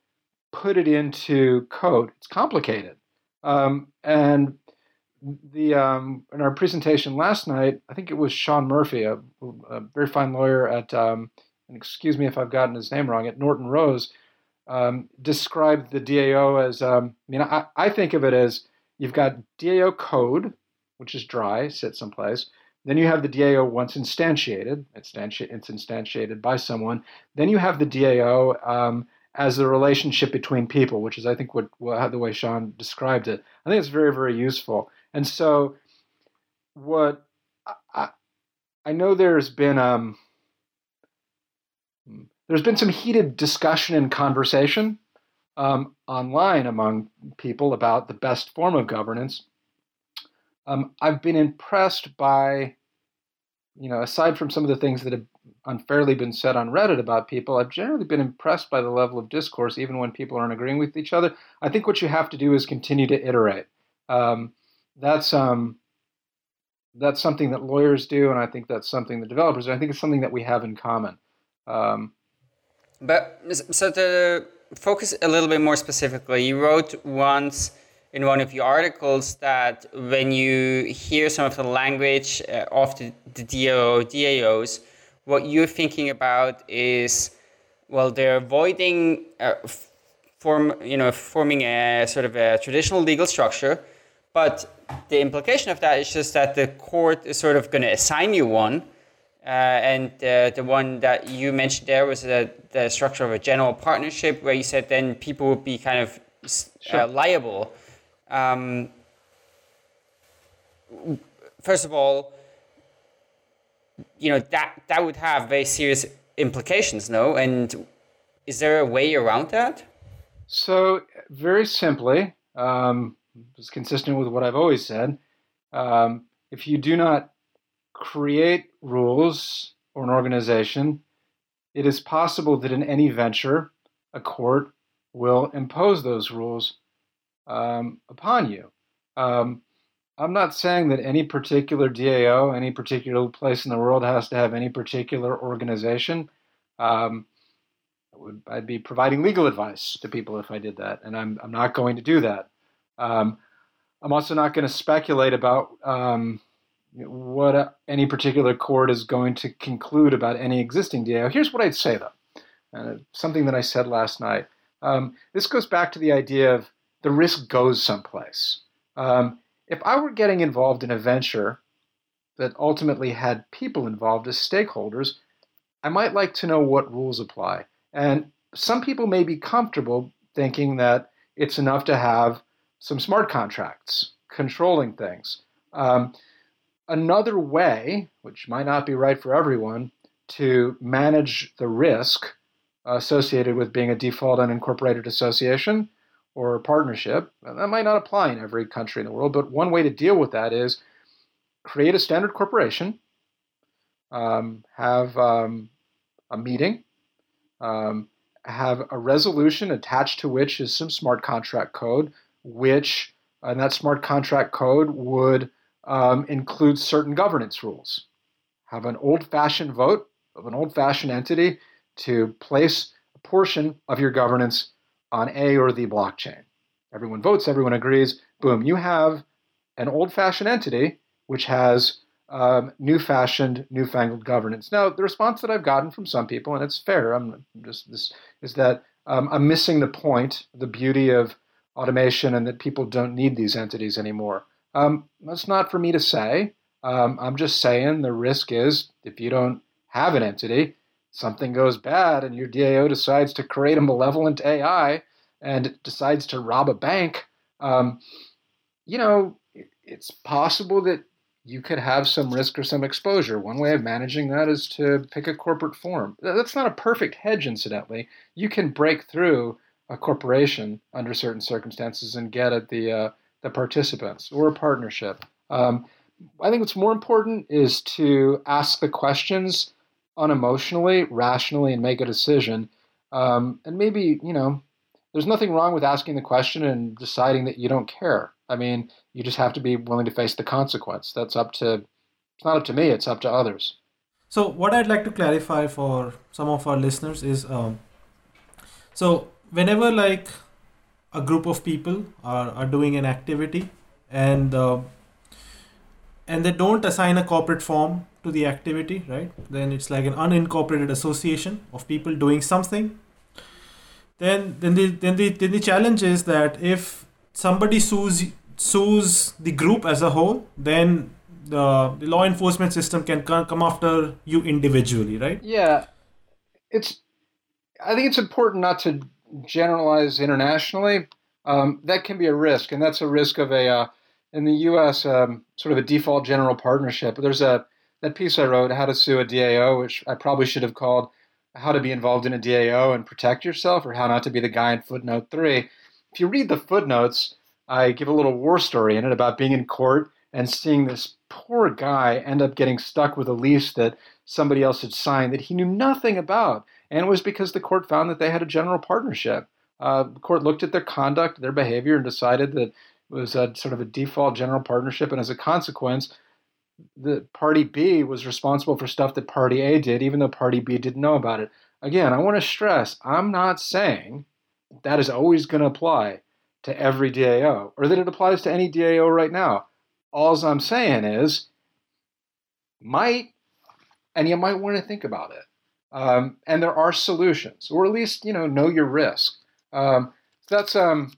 Speaker 4: put it into code. It's complicated. Um, and the um, in our presentation last night, I think it was Sean Murphy, a, a very fine lawyer at, um, and excuse me if I've gotten his name wrong, at Norton Rose, um, described the DAO as, um, I mean, I, I think of it as you've got DAO code, which is dry, sits someplace. Then you have the DAO once instantiated. It's, instantiated by someone. Then you have the DAO um, as the relationship between people, which is, I think, what, what the way Sean described it. I think it's very, very useful. And so, what I, I know there's been um, there's been some heated discussion and conversation um, online among people about the best form of governance. Um, I've been impressed by, you know, aside from some of the things that have unfairly been said on Reddit about people, I've generally been impressed by the level of discourse, even when people aren't agreeing with each other. I think what you have to do is continue to iterate. Um, that's um, that's something that lawyers do, and I think that's something that developers do. I think it's something that we have in common. Um,
Speaker 1: but so to focus a little bit more specifically, you wrote once in one of your articles that when you hear some of the language uh, of the, the DAO DAOs, what you're thinking about is well, they're avoiding uh, form, you know, forming a sort of a traditional legal structure, but the implication of that is just that the court is sort of going to assign you one uh, and uh, the one that you mentioned there was the, the structure of a general partnership, where you said then people would be kind of uh, sure. liable. Um, first of all, you know that that would have very serious implications, no? And is there a way around that?
Speaker 4: So very simply, um, it's consistent with what I've always said. Um, if you do not create rules or an organization, it is possible that in any venture, a court will impose those rules um, upon you. Um, I'm not saying that any particular DAO, any particular place in the world has to have any particular organization. Um, I would, I'd be providing legal advice to people if I did that, and I'm, I'm not going to do that. Um, I'm also not going to speculate about um, what any particular court is going to conclude about any existing DAO. Here's what I'd say, though, uh, something that I said last night. Um, this goes back to the idea of the risk goes someplace. Um, if I were getting involved in a venture that ultimately had people involved as stakeholders, I might like to know what rules apply. And some people may be comfortable thinking that it's enough to have some smart contracts controlling things. Um, another way, which might not be right for everyone, to manage the risk associated with being a default unincorporated association or partnership. That might not apply in every country in the world, but one way to deal with that is create a standard corporation, um, have um, a meeting, um, have a resolution attached to which is some smart contract code, which and that smart contract code would um, include certain governance rules. Have an old-fashioned vote of an old-fashioned entity to place a portion of your governance on A or the blockchain. Everyone votes, everyone agrees. Boom, you have an old-fashioned entity which has um, new-fashioned, newfangled governance. Now, the response that I've gotten from some people, and it's fair, I'm just this is that um, I'm missing the point, the beauty of automation, and that people don't need these entities anymore. Um, that's not for me to say. Um, I'm just saying the risk is if you don't have an entity, something goes bad, and your DAO decides to create a malevolent AI and decides to rob a bank. Um, you know, it's possible that you could have some risk or some exposure. One way of managing that is to pick a corporate form. That's not a perfect hedge, incidentally. You can break through a corporation under certain circumstances and get at the uh, the participants or a partnership. Um, I think what's more important is to ask the questions unemotionally, rationally, and make a decision. Um, and maybe you know, there's nothing wrong with asking the question and deciding that you don't care. I mean, you just have to be willing to face the consequence. That's up to, it's not up to me, it's up to others.
Speaker 3: So, what I'd like to clarify for some of our listeners is um, so, whenever like a group of people are, are doing an activity and uh, and they don't assign a corporate form to the activity, right? Then it's like an unincorporated association of people doing something. Then, then the then the then the challenge is that if somebody sues sues the group as a whole, then the, the law enforcement system can come after you individually, right?
Speaker 4: Yeah, it's. I think it's important not to generalize internationally. Um, that can be a risk, and that's a risk of a uh, in the U.S. Um, sort of a default general partnership. There's a that piece I wrote, How to Sue a DAO, which I probably should have called How to Be Involved in a DAO and Protect Yourself, or How Not to Be the Guy in footnote three if you read the footnotes, I give a little war story in it about being in court and seeing this poor guy end up getting stuck with a lease that somebody else had signed that he knew nothing about. And it was because the court found that they had a general partnership. Uh, the court looked at their conduct, their behavior, and decided that it was a sort of a default general partnership. And as a consequence, the party B was responsible for stuff that party A did, even though party B didn't know about it. Again, I want to stress I'm not saying that is always going to apply to every DAO or that it applies to any DAO right now. All I'm saying is, might, and you might want to think about it. Um, and there are solutions, or at least, you know, know your risk. Um, that's um,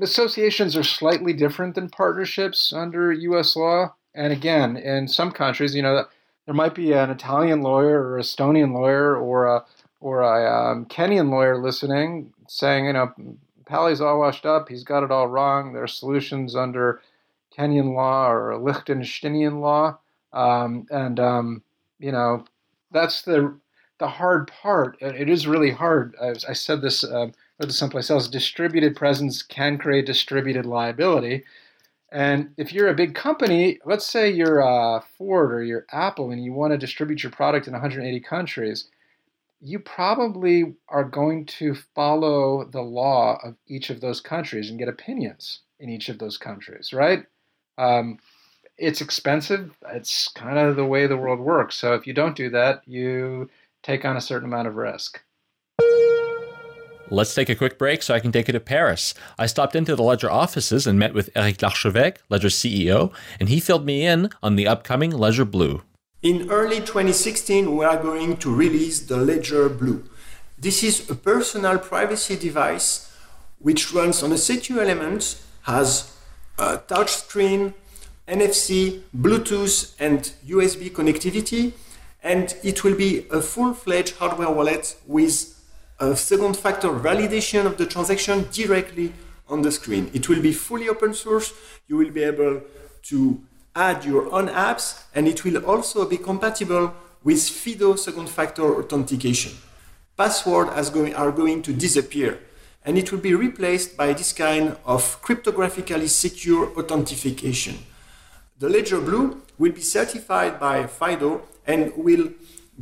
Speaker 4: associations are slightly different than partnerships under U.S. law. And again, in some countries, you know, there might be an Italian lawyer or Estonian lawyer or a or a um, Kenyan lawyer listening saying, you know, Palley's all washed up. He's got it all wrong. There are solutions under Kenyan law or Liechtensteinian law, um, and um, you know, that's the the hard part. It is really hard. I, I said this. Uh, or someplace else. Distributed presence can create distributed liability. And if you're a big company, let's say you're uh, Ford or you're Apple, and you want to distribute your product in 180 countries, you probably are going to follow the law of each of those countries and get opinions in each of those countries, right? Um, it's expensive. It's kind of the way the world works. So if you don't do that, you take on a certain amount of risk.
Speaker 2: Let's take a quick break so I can take you to Paris. I stopped into the Ledger offices and met with Eric Larchevêque, Ledger CEO, and he filled me in on the upcoming Ledger Blue.
Speaker 5: In early 2016, we are going to release the Ledger Blue. This is a personal privacy device which runs on a set of elements, has a touchscreen, NFC, Bluetooth, and USB connectivity, and it will be a full-fledged hardware wallet with a second factor validation of the transaction directly on the screen. It will be fully open source. You will be able to add your own apps, and it will also be compatible with FIDO second factor authentication. Passwords going, are going to disappear, and it will be replaced by this kind of cryptographically secure authentication. The Ledger Blue will be certified by FIDO and will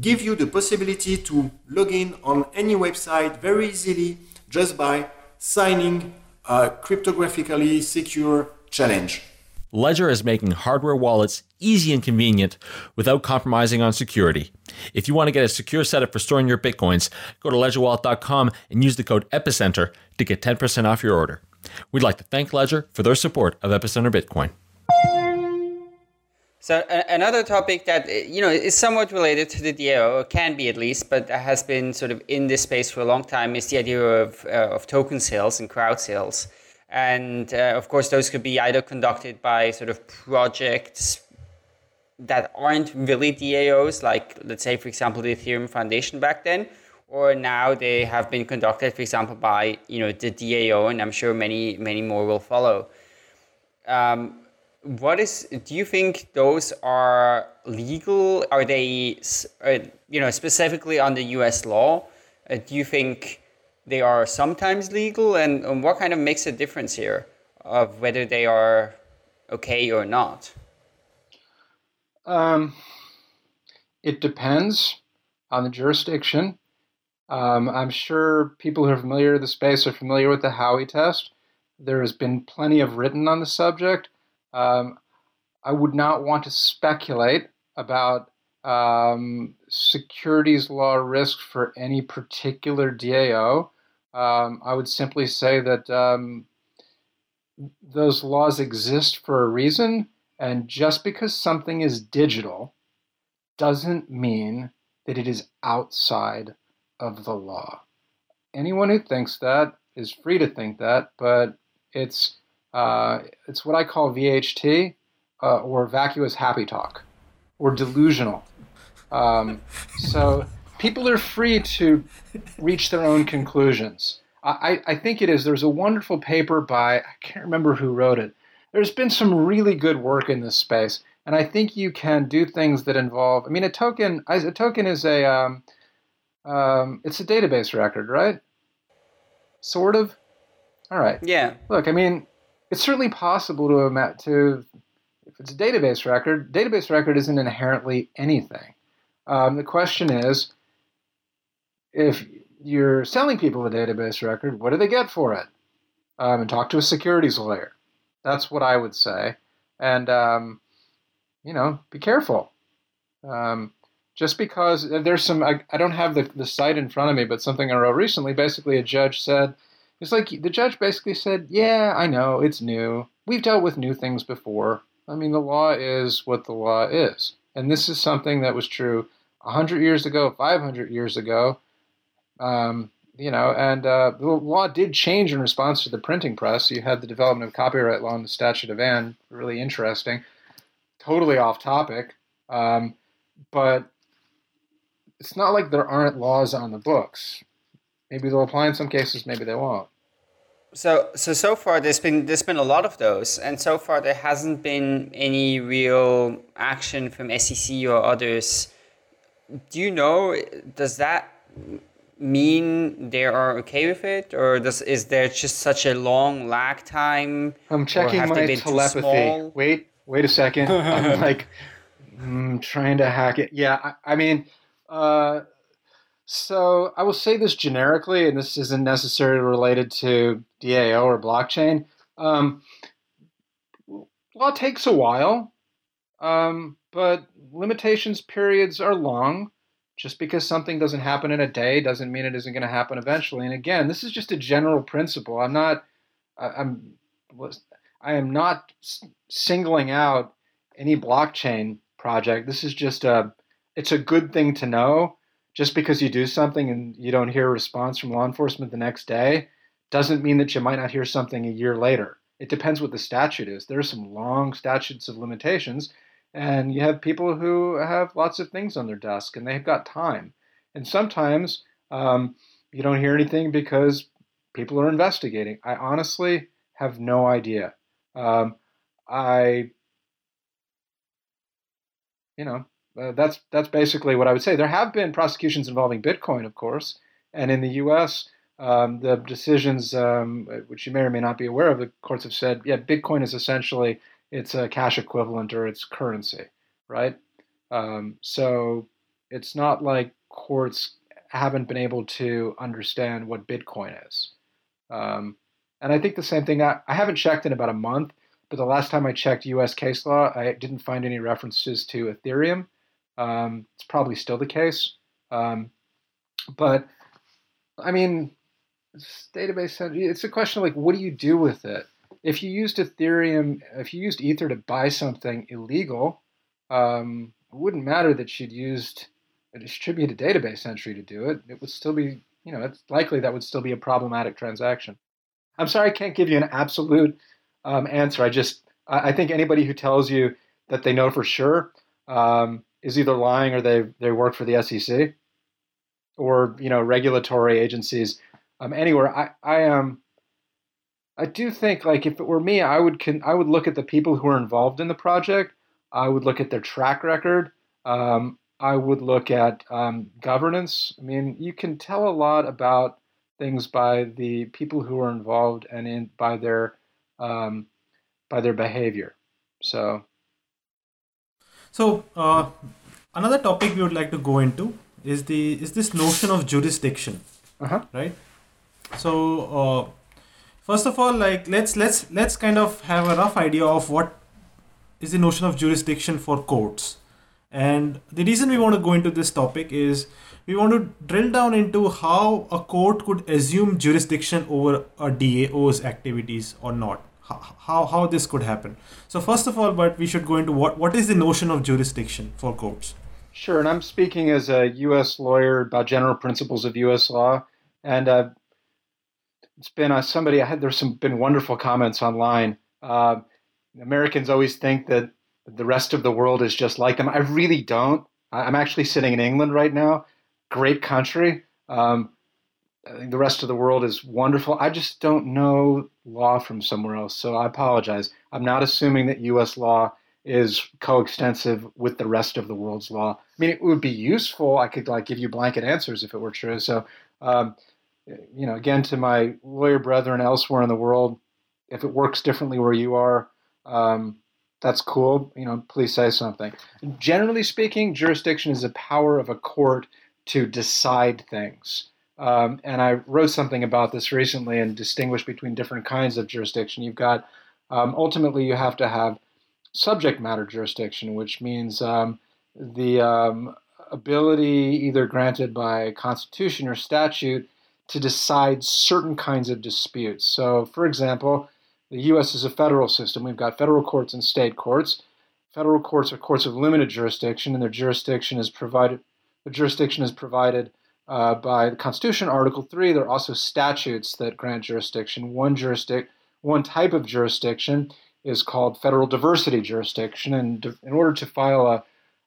Speaker 5: give you the possibility to log in on any website very easily just by signing a cryptographically secure challenge.
Speaker 2: Ledger is making hardware wallets easy and convenient without compromising on security. If you want to get a secure setup for storing your bitcoins, go to ledgerwallet.com and use the code EPICENTER to get 10% off your order. We'd like to thank Ledger for their support of Epicenter Bitcoin.
Speaker 1: So another topic that you know is somewhat related to the DAO, or can be at least, but has been sort of in this space for a long time, is the idea of uh, of token sales and crowd sales, and uh, of course those could be either conducted by sort of projects that aren't really DAOs, like let's say for example the Ethereum Foundation back then, or now they have been conducted, for example, by you know the DAO, and I'm sure many many more will follow. Um, what is do you think those are legal? Are they uh, you know specifically under US law? Uh, do you think they are sometimes legal? And, and what kind of makes a difference here of whether they are okay or not?
Speaker 4: Um, it depends on the jurisdiction. Um, i'm sure people who are familiar with the space are familiar with the howey test. There has been plenty of written on the subject um, I would not want to speculate about um, securities law risk for any particular DAO. Um, I would simply say that um, those laws exist for a reason, and just because something is digital doesn't mean that it is outside of the law. Anyone who thinks that is free to think that, but it's uh, it's what I call VHT uh, or vacuous happy talk or delusional. Um, so people are free to reach their own conclusions. I, I think it is. There's a wonderful paper by, I can't remember who wrote it. There's been some really good work in this space. And I think you can do things that involve, I mean, a token, a token is a, um, um, it's a database record, right? Sort of. All right.
Speaker 1: Yeah.
Speaker 4: Look, I mean, it's certainly possible to to if it's a database record, database record isn't inherently anything. Um, the question is, if you're selling people a database record, what do they get for it? Um, and talk to a securities lawyer. That's what I would say. And um, you know, be careful. Um, just because there's some, I, I don't have the, the site in front of me, but something I wrote recently. Basically, a judge said it's like the judge basically said, Yeah, I know, it's new. We've dealt with new things before. I mean, the law is what the law is. And this is something that was true 100 years ago, 500 years ago. Um, you know, and uh, the law did change in response to the printing press. You had the development of copyright law and the Statute of Anne, really interesting. Totally off topic. Um, but it's not like there aren't laws on the books. Maybe they'll apply in some cases, maybe they won't.
Speaker 1: So, so so far there's been there's been a lot of those, and so far there hasn't been any real action from SEC or others. Do you know? Does that mean they are okay with it, or does is there just such a long lag time?
Speaker 4: I'm checking my telepathy. Wait, wait a second. *laughs* I'm like mm, trying to hack it. Yeah, I, I mean. Uh, so I will say this generically, and this isn't necessarily related to DAO or blockchain. Um, law takes a while, um, but limitations periods are long. Just because something doesn't happen in a day doesn't mean it isn't going to happen eventually. And again, this is just a general principle. I'm not. I'm. I am not singling out any blockchain project. This is just a. It's a good thing to know just because you do something and you don't hear a response from law enforcement the next day doesn't mean that you might not hear something a year later. It depends what the statute is. There are some long statutes of limitations, and you have people who have lots of things on their desk and they've got time. And sometimes um, you don't hear anything because people are investigating. I honestly, have no idea. Um, I, you know, uh, that's that's basically what I would say. There have been prosecutions involving Bitcoin, of course, and in the U.S., um, the decisions, um, which you may or may not be aware of, the courts have said, yeah, Bitcoin is essentially it's a cash equivalent or it's currency, right? Um, so it's not like courts haven't been able to understand what Bitcoin is. Um, and I think the same thing. I, I haven't checked in about a month, but the last time I checked U.S. case law, I didn't find any references to Ethereum. Um, it's probably still the case. Um, but I mean, database, entry. it's a question of like, what do you do with it? If you used Ethereum, if you used Ether to buy something illegal, um, it wouldn't matter that you'd used a distributed database entry to do it. It would still be, you know, it's likely that would still be a problematic transaction. I'm sorry, I can't give you an absolute um, answer. I just, I think anybody who tells you that they know for sure um, is either lying or they they work for the SEC or you know regulatory agencies um, anywhere. I I am. Um, I do think like if it were me, I would can I would look at the people who are involved in the project. I would look at their track record. Um, I would look at um, governance. I mean, you can tell a lot about things by the people who are involved and in by their um, by their behavior. So
Speaker 3: so uh, another topic we would like to go into is the is this notion of jurisdiction,
Speaker 4: uh-huh.
Speaker 3: right? So uh, first of all, like let's let's let's kind of have a rough idea of what is the notion of jurisdiction for courts. And the reason we want to go into this topic is we want to drill down into how a court could assume jurisdiction over a DAO's activities or not how, how this could happen. So first of all, but we should go into what, what is the notion of jurisdiction for courts?
Speaker 4: Sure, and I'm speaking as a U.S. lawyer about general principles of U.S. law, and uh, it's been uh, somebody I had there's some been wonderful comments online. Uh, Americans always think that the rest of the world is just like them. I really don't. I'm actually sitting in England right now, great country. Um, I think the rest of the world is wonderful. I just don't know law from somewhere else, so I apologize. I'm not assuming that U.S. law is coextensive with the rest of the world's law. I mean, it would be useful. I could like give you blanket answers if it were true. So, um, you know, again, to my lawyer brethren elsewhere in the world, if it works differently where you are, um, that's cool. You know, please say something. Generally speaking, jurisdiction is the power of a court to decide things. Um, and I wrote something about this recently and distinguished between different kinds of jurisdiction. You've got um, ultimately you have to have subject matter jurisdiction, which means um, the um, ability, either granted by constitution or statute, to decide certain kinds of disputes. So, for example, the U.S. is a federal system. We've got federal courts and state courts. Federal courts are courts of limited jurisdiction, and their jurisdiction is provided. The jurisdiction is provided uh, by the Constitution, Article 3. There are also statutes that grant jurisdiction. One, jurisdic- one type of jurisdiction is called federal diversity jurisdiction. And in order to file a,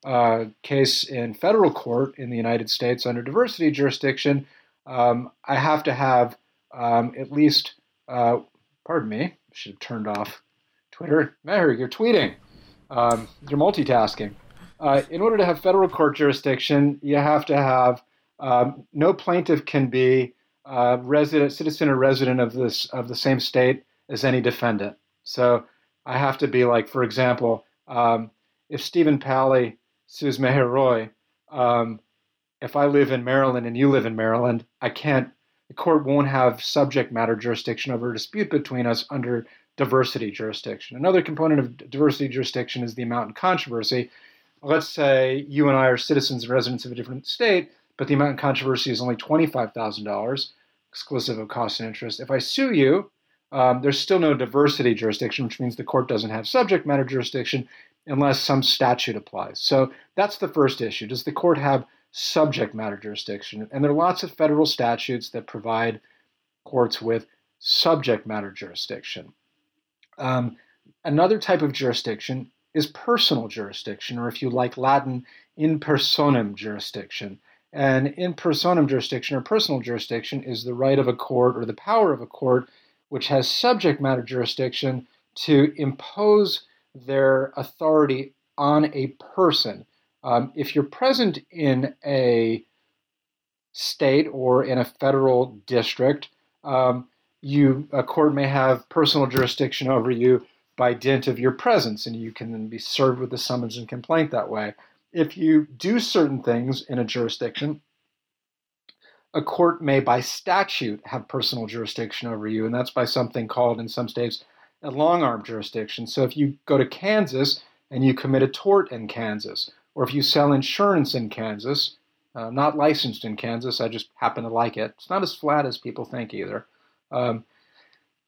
Speaker 4: a, case in federal court in the United States under diversity jurisdiction, um, I have to have um, at least, uh, pardon me, should have turned off Twitter. Mary, you're tweeting. Um, you're multitasking. Uh, in order to have federal court jurisdiction, you have to have um, no plaintiff can be a resident, citizen or resident of this of the same state as any defendant. So I have to be like, for example, um, if Stephen Palley sues Meher Roy, um, if I live in Maryland and you live in Maryland, I can't. The court won't have subject matter jurisdiction over a dispute between us under diversity jurisdiction. Another component of diversity jurisdiction is the amount in controversy. Let's say you and I are citizens and residents of a different state but the amount in controversy is only $25,000, exclusive of cost and interest. If I sue you, um, there's still no diversity jurisdiction, which means the court doesn't have subject matter jurisdiction unless some statute applies. So that's the first issue. Does the court have subject matter jurisdiction? And there are lots of federal statutes that provide courts with subject matter jurisdiction. Um, another type of jurisdiction is personal jurisdiction, or if you like Latin, in personam jurisdiction. And in personam jurisdiction or personal jurisdiction is the right of a court or the power of a court which has subject matter jurisdiction to impose their authority on a person. Um, if you're present in a state or in a federal district, um, you a court may have personal jurisdiction over you by dint of your presence, and you can then be served with a summons and complaint that way. If you do certain things in a jurisdiction, a court may, by statute, have personal jurisdiction over you, and that's by something called in some states a long arm jurisdiction. So if you go to Kansas and you commit a tort in Kansas, or if you sell insurance in Kansas, uh, not licensed in Kansas, I just happen to like it. It's not as flat as people think either. Um,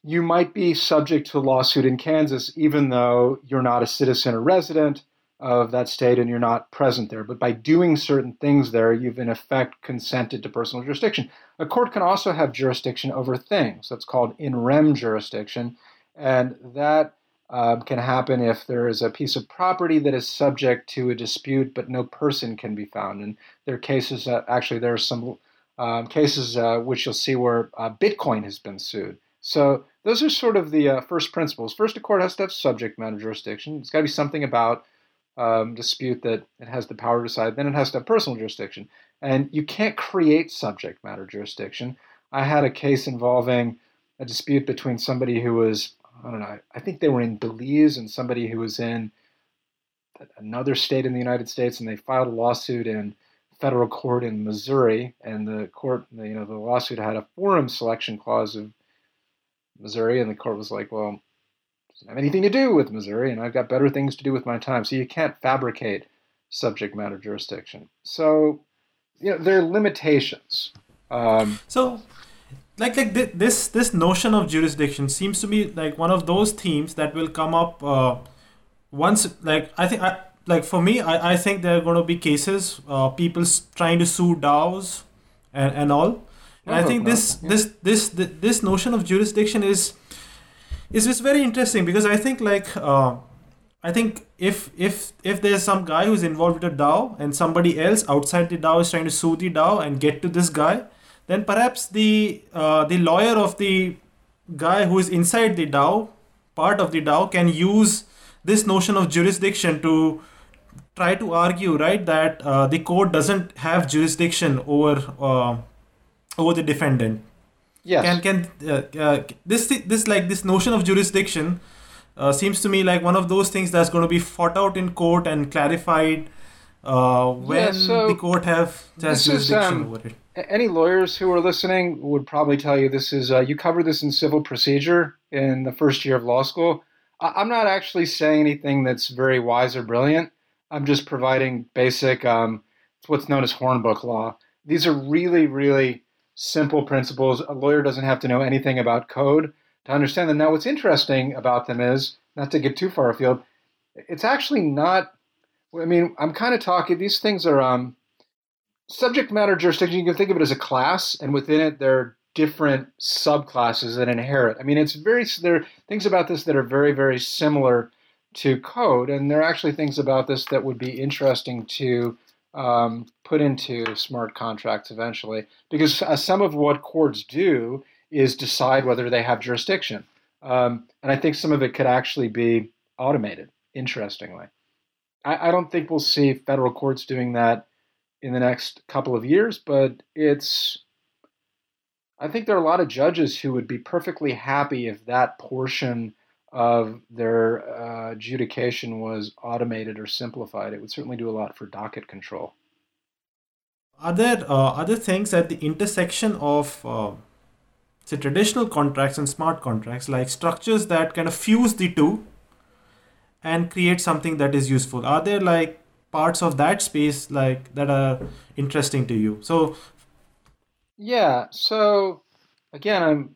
Speaker 4: you might be subject to lawsuit in Kansas even though you're not a citizen or resident of that state and you're not present there. But by doing certain things there, you've in effect consented to personal jurisdiction. A court can also have jurisdiction over things. That's called in rem jurisdiction. And that um, can happen if there is a piece of property that is subject to a dispute, but no person can be found. And there are cases that actually there are some um, cases uh, which you'll see where uh, Bitcoin has been sued. So those are sort of the uh, first principles. First, a court has to have subject matter jurisdiction. It's got to be something about um, dispute that it has the power to decide. Then it has to have personal jurisdiction, and you can't create subject matter jurisdiction. I had a case involving a dispute between somebody who was I don't know, I think they were in Belize and somebody who was in another state in the United States, and they filed a lawsuit in federal court in Missouri, and the court, you know, the lawsuit had a forum selection clause of Missouri, and the court was like, well, doesn't have anything to do with Missouri, and I've got better things to do with my time. So you can't fabricate subject matter jurisdiction. So, you know, there are limitations. Um,
Speaker 3: so like like this this notion of jurisdiction seems to be like one of those themes that will come up uh, once like i think I, like for me i, I think there are going to be cases uh, people trying to sue daos and, and all and i, I think this, yeah. this this this this notion of jurisdiction is is is very interesting because i think like uh, i think if if if there's some guy who's involved with a dao and somebody else outside the dao is trying to sue the dao and get to this guy then perhaps the uh, the lawyer of the guy who is inside the DAO, part of the DAO, can use this notion of jurisdiction to try to argue, right, that uh, the court doesn't have jurisdiction over uh, over the defendant.
Speaker 4: Yes.
Speaker 3: Can can uh, uh, this this like this notion of jurisdiction uh, seems to me like one of those things that's going to be fought out in court and clarified when yeah, so the court have has jurisdiction is, um, over it
Speaker 4: any lawyers who are listening would probably tell you this is uh, you cover this in civil procedure in the first year of law school. I, am not actually saying anything that's very wise or brilliant. I'm just providing basic, um, what's known as hornbook law. These are really, really simple principles. A lawyer doesn't have to know anything about code to understand them. Now, what's interesting about them is, not to get too far afield, it's actually not. I mean, I'm kind of talking. These things are um, subject matter jurisdiction, you can think of it as a class, and within it, there are different subclasses that inherit. I mean, it's very there are things about this that are very, very similar to code, and there are actually things about this that would be interesting to um, put into smart contracts eventually, because uh, some of what courts do is decide whether they have jurisdiction, um, and I think some of it could actually be automated. Interestingly, I, I don't think we'll see federal courts doing that in the next couple of years, but it's I think there are a lot of judges who would be perfectly happy if that portion of their uh, adjudication was automated or simplified. It would certainly do a lot for docket control.
Speaker 3: Are there uh, other things at the intersection of, uh, traditional contracts and smart contracts, like structures that kind of fuse the two and create something that is useful? Are there like parts of that space like that are interesting to you. So
Speaker 4: yeah so again i'm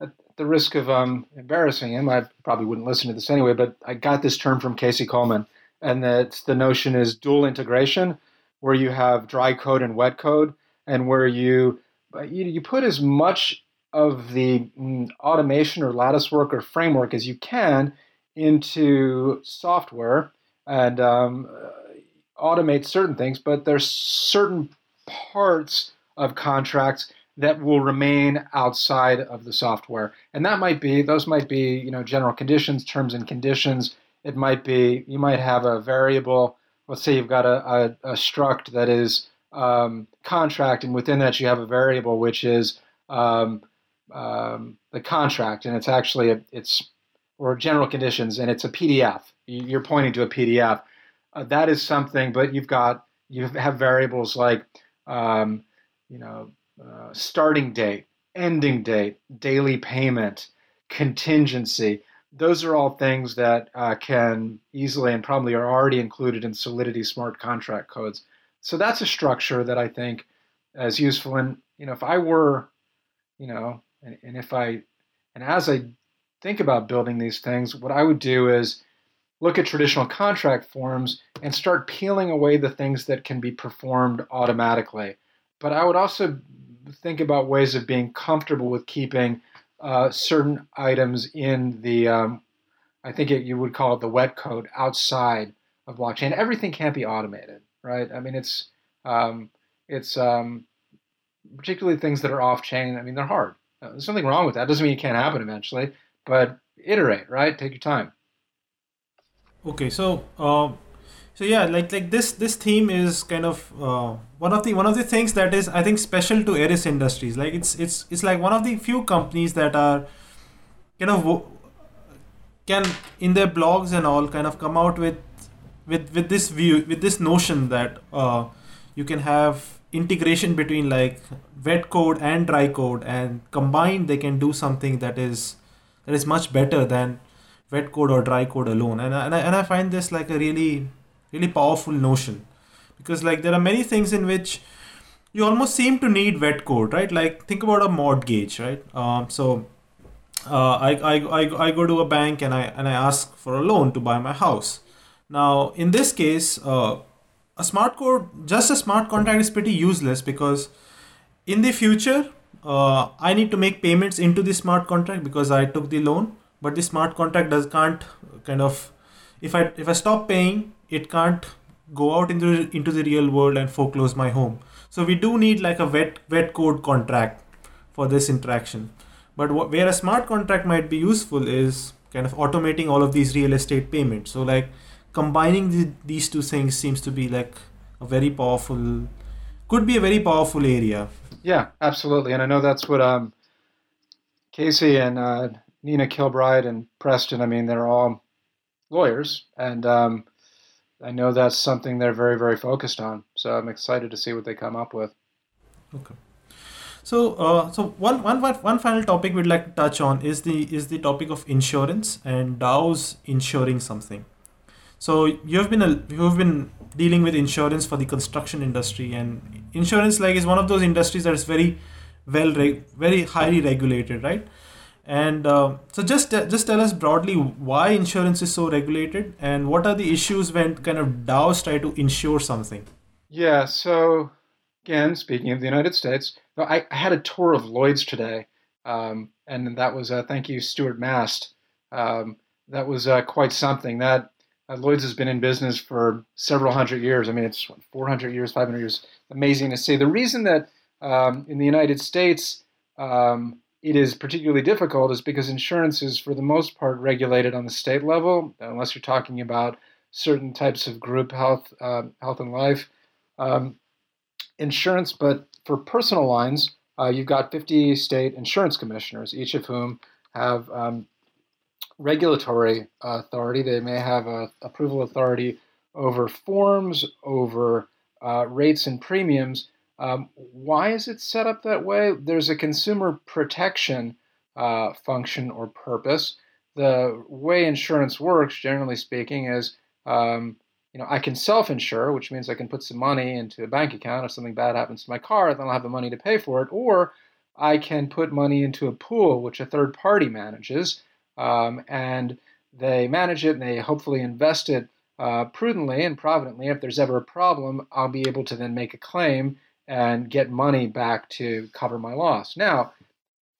Speaker 4: at the risk of um, embarrassing him. I probably wouldn't listen to this anyway but i got this term from Casey Kuhlman and that the notion is dual integration where you have dry code and wet code and where you you, put as much of the mm, automation or lattice work or framework as you can into software and um, automate certain things, but there's certain parts of contracts that will remain outside of the software. And that might be, those might be, you know, general conditions, terms and conditions. It might be, you might have a variable, let's say you've got a, a, a struct that is um, contract, and within that you have a variable which is um, um, the contract, and it's actually, a, it's, or general conditions, and it's a PDF. You're pointing to a PDF. Uh, that is something, but you've got, you have variables like, um, you know, uh, starting date, ending date, daily payment, contingency. Those are all things that uh, can easily and probably are already included in Solidity smart contract codes. So that's a structure that I think is useful. And you know, if I were, you know, and, and if I, and as I think about building these things, what I would do is look at traditional contract forms and start peeling away the things that can be performed automatically. But I would also think about ways of being comfortable with keeping uh, certain items in the, um, I think it, you would call it the wet code outside of blockchain. Everything can't be automated, right? I mean, it's um, it's um, particularly things that are off chain. I mean, they're hard. Uh, there's nothing wrong with that. Doesn't mean it can't happen eventually, but iterate, right? Take your time.
Speaker 3: Okay, so uh, so yeah like like this this theme is kind of uh, one of the one of the things that is i think special to eris industries. Like it's it's it's like one of the few companies that are kind of can in their blogs and all kind of come out with with with this view with this notion that uh, you can have integration between like wet code and dry code and combined they can do something that is that is much better than wet code or dry code alone. And, and, I, and I find this like a really really powerful notion. Because like there are many things in which you almost seem to need wet code right? Like think about a mortgage right? Um, so uh, I, I, I, I go to a bank and I and I ask for a loan to buy my house. Now in this case uh, a smart code just a smart contract is pretty useless because in the future uh, I need to make payments into the smart contract because I took the loan but the smart contract does can't kind of if I if I stop paying it can't go out into into the real world and foreclose my home. So we do need like a wet wet code contract for this interaction. But where a smart contract might be useful is kind of automating all of these real estate payments. So like combining the, these two things seems to be like a very powerful, could be a very powerful area.
Speaker 4: Yeah, absolutely. And I know that's what um, Casey and uh, Nina Kilbride and Preston. I mean, they're all lawyers, and um, I know that's something they're very, very focused on. So I'm excited to see what they come up with.
Speaker 3: Okay. So, uh, so one, one, one final topic we'd like to touch on is the is the topic of insurance and DAOs insuring something. So you have been a, you have been dealing with insurance for the construction industry, and insurance like is one of those industries that is very well, very highly regulated, right? And uh, so just just tell us broadly why insurance is so regulated and what are the issues when kind of DAOs try to insure something.
Speaker 4: Yeah. So again, speaking of the United States, I, I had a tour of Lloyd's today, um, and that was uh, thank you, Stuart Mast. Um, that was uh, quite something. That uh, Lloyd's has been in business for several hundred years. I mean, it's 400 years, 500 years. Amazing to see. The reason that um, in the United States um, it is particularly difficult is because insurance is, for the most part, regulated on the state level, unless you're talking about certain types of group health, uh, health and life um, insurance. But for personal lines, uh, you've got 50 state insurance commissioners, each of whom have um, regulatory authority. They may have a approval authority over forms, over uh, rates and premiums, um, why is it set up that way? There's a consumer protection uh, function or purpose. The way insurance works, generally speaking, is um, you know I can self-insure, which means I can put some money into a bank account if something bad happens to my car, then I'll have the money to pay for it, or I can put money into a pool which a third party manages, um, and they manage it and they hopefully invest it uh, prudently and providently. If there's ever a problem, I'll be able to then make a claim and get money back to cover my loss. Now,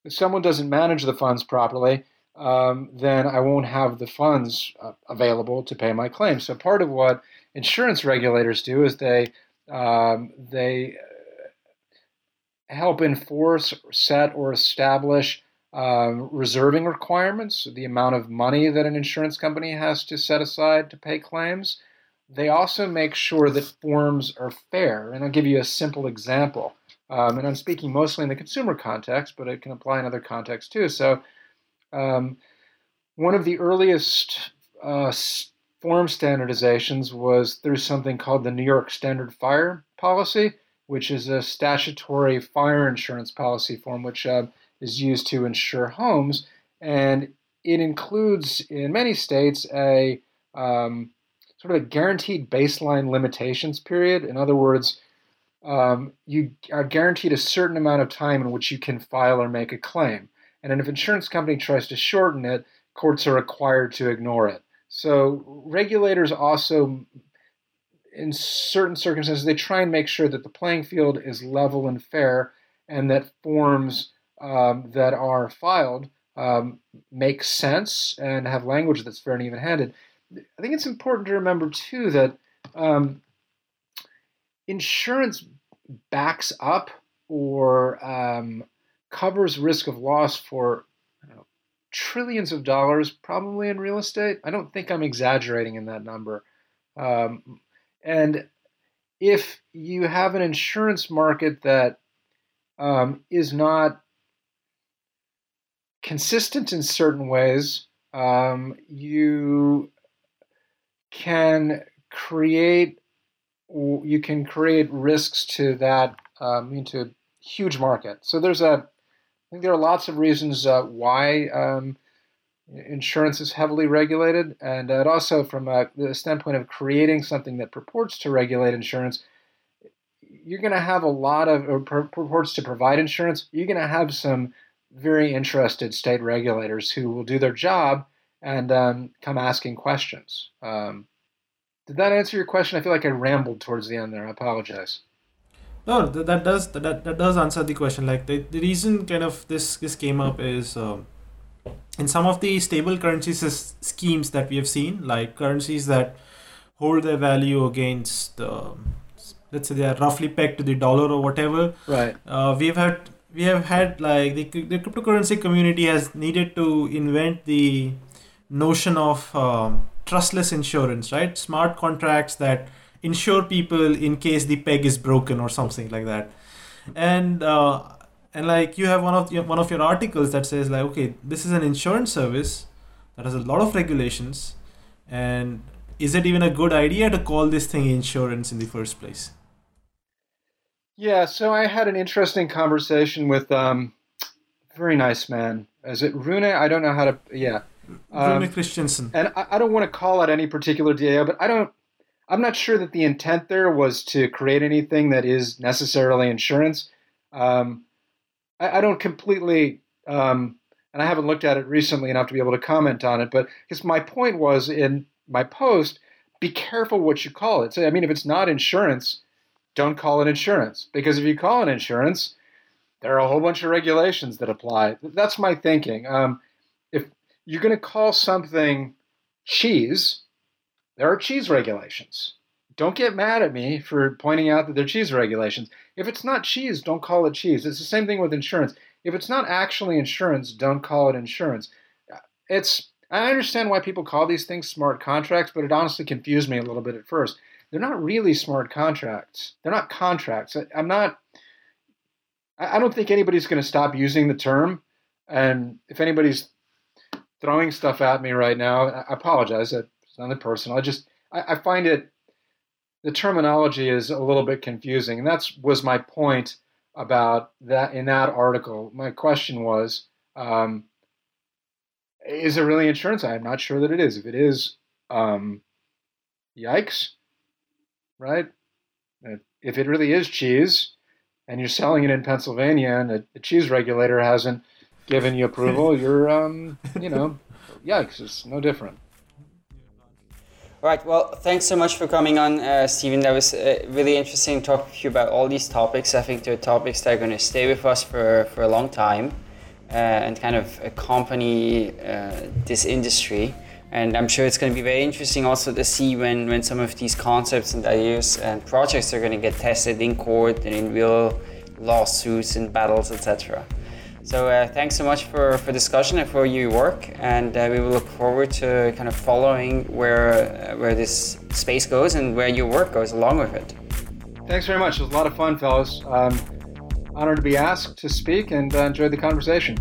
Speaker 4: if someone doesn't manage the funds properly, um, then I won't have the funds uh, available to pay my claim. So part of what insurance regulators do is they um, they help enforce, set, or establish um, reserving requirements, the amount of money that an insurance company has to set aside to pay claims. They also make sure that forms are fair. And I'll give you a simple example. Um, and I'm speaking mostly in the consumer context, but it can apply in other contexts too. So, um, one of the earliest uh, form standardizations was through something called the New York Standard Fire Policy, which is a statutory fire insurance policy form which uh, is used to insure homes. And it includes, in many states, a um, sort of a guaranteed baseline limitations period. In other words, um, you are guaranteed a certain amount of time in which you can file or make a claim. And if an insurance company tries to shorten it, courts are required to ignore it. So regulators also, in certain circumstances, they try and make sure that the playing field is level and fair, and that forms um, that are filed um, make sense and have language that's fair and even-handed. I think it's important to remember too that um, insurance backs up or um, covers risk of loss for know, trillions of dollars, probably in real estate. I don't think I'm exaggerating in that number. Um, and if you have an insurance market that um, is not consistent in certain ways, um, you can create you can create risks to that um, into a huge market. So there's a I think there are lots of reasons uh, why um, insurance is heavily regulated, and uh, also from a, the standpoint of creating something that purports to regulate insurance, you're going to have a lot of or purports to provide insurance. You're going to have some very interested state regulators who will do their job and um, come asking questions. Um, did that answer your question? I feel like I rambled towards the end there. I apologize.
Speaker 3: No, that, that does that, that does answer the question. Like the, the reason kind of this this came up is um, in some of the stable currencies schemes that we have seen, like currencies that hold their value against, uh, let's say they are roughly pegged to the dollar or whatever.
Speaker 4: Right.
Speaker 3: Uh, we've had we have had like the, the cryptocurrency community has needed to invent the notion of um, trustless insurance, right? Smart contracts that insure people in case the peg is broken or something like that. And uh, and like you have one of your, one of your articles that says like okay this is an insurance service that has a lot of regulations and is it even a good idea to call this thing insurance in the first place?
Speaker 4: Yeah so i had an interesting conversation with um very nice man. Is it rune? I don't know how to yeah
Speaker 3: um, Rune Christensen.
Speaker 4: And I, I don't want to call out any particular DAO, but I don't I'm not sure that the intent there was to create anything that is necessarily insurance. Um, I, I, don't completely, um, and I haven't looked at it recently enough to be able to comment on it. But because my point was in my post, be careful what you call it. So I mean, if it's not insurance, don't call it insurance because if you call it insurance, there are a whole bunch of regulations that apply. That's my thinking. Um, you're going to call something cheese, there are cheese regulations. Don't get mad at me for pointing out that they're cheese regulations. If it's not cheese, don't call it cheese. It's the same thing with insurance. If it's not actually insurance, don't call it insurance. It's I understand why people call these things smart contracts, but it honestly confused me a little bit at first. They're not really smart contracts. They're not contracts. I'm not. I don't think anybody's going to stop using the term. And if anybody's throwing stuff at me right now, I apologize It's nothing personal. I just I, I find it the terminology is a little bit confusing, and that's was my point about that in that article. My question was, um, is it really insurance? I'm not sure that it is. If it is, um, yikes, right? If it really is cheese, and you're selling it in Pennsylvania, and the, the cheese regulator hasn't given you approval, *laughs* you're, um, you know, yikes. It's no different.
Speaker 1: All right. Well, thanks so much for coming on, uh, Stephen. That was uh, really interesting talking to you about all these topics. I think they're topics that are going to stay with us for, for a long time uh, and kind of accompany uh, this industry. And I'm sure it's going to be very interesting also to see when, when some of these concepts and ideas and projects are going to get tested in court and in real lawsuits and battles, etc. So uh, thanks so much for, for discussion and for your work, and uh, we will look forward to kind of following where uh, where this space goes and where your work goes along with it.
Speaker 4: Thanks very much. It was a lot of fun, fellas. Um, honored to be asked to speak and uh, enjoyed the conversation.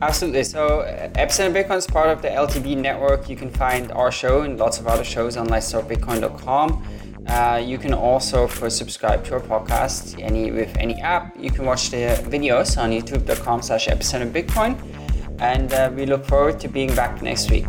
Speaker 1: Absolutely. So Epicenter Bitcoin is part of the LTB network. You can find our show and lots of other shows on letstalkbitcoin.com. Uh, you can also, for subscribe to our podcast, any with any app, you can watch the videos on youtube.com slash epicenter bitcoin. And uh, we look forward to being back next week.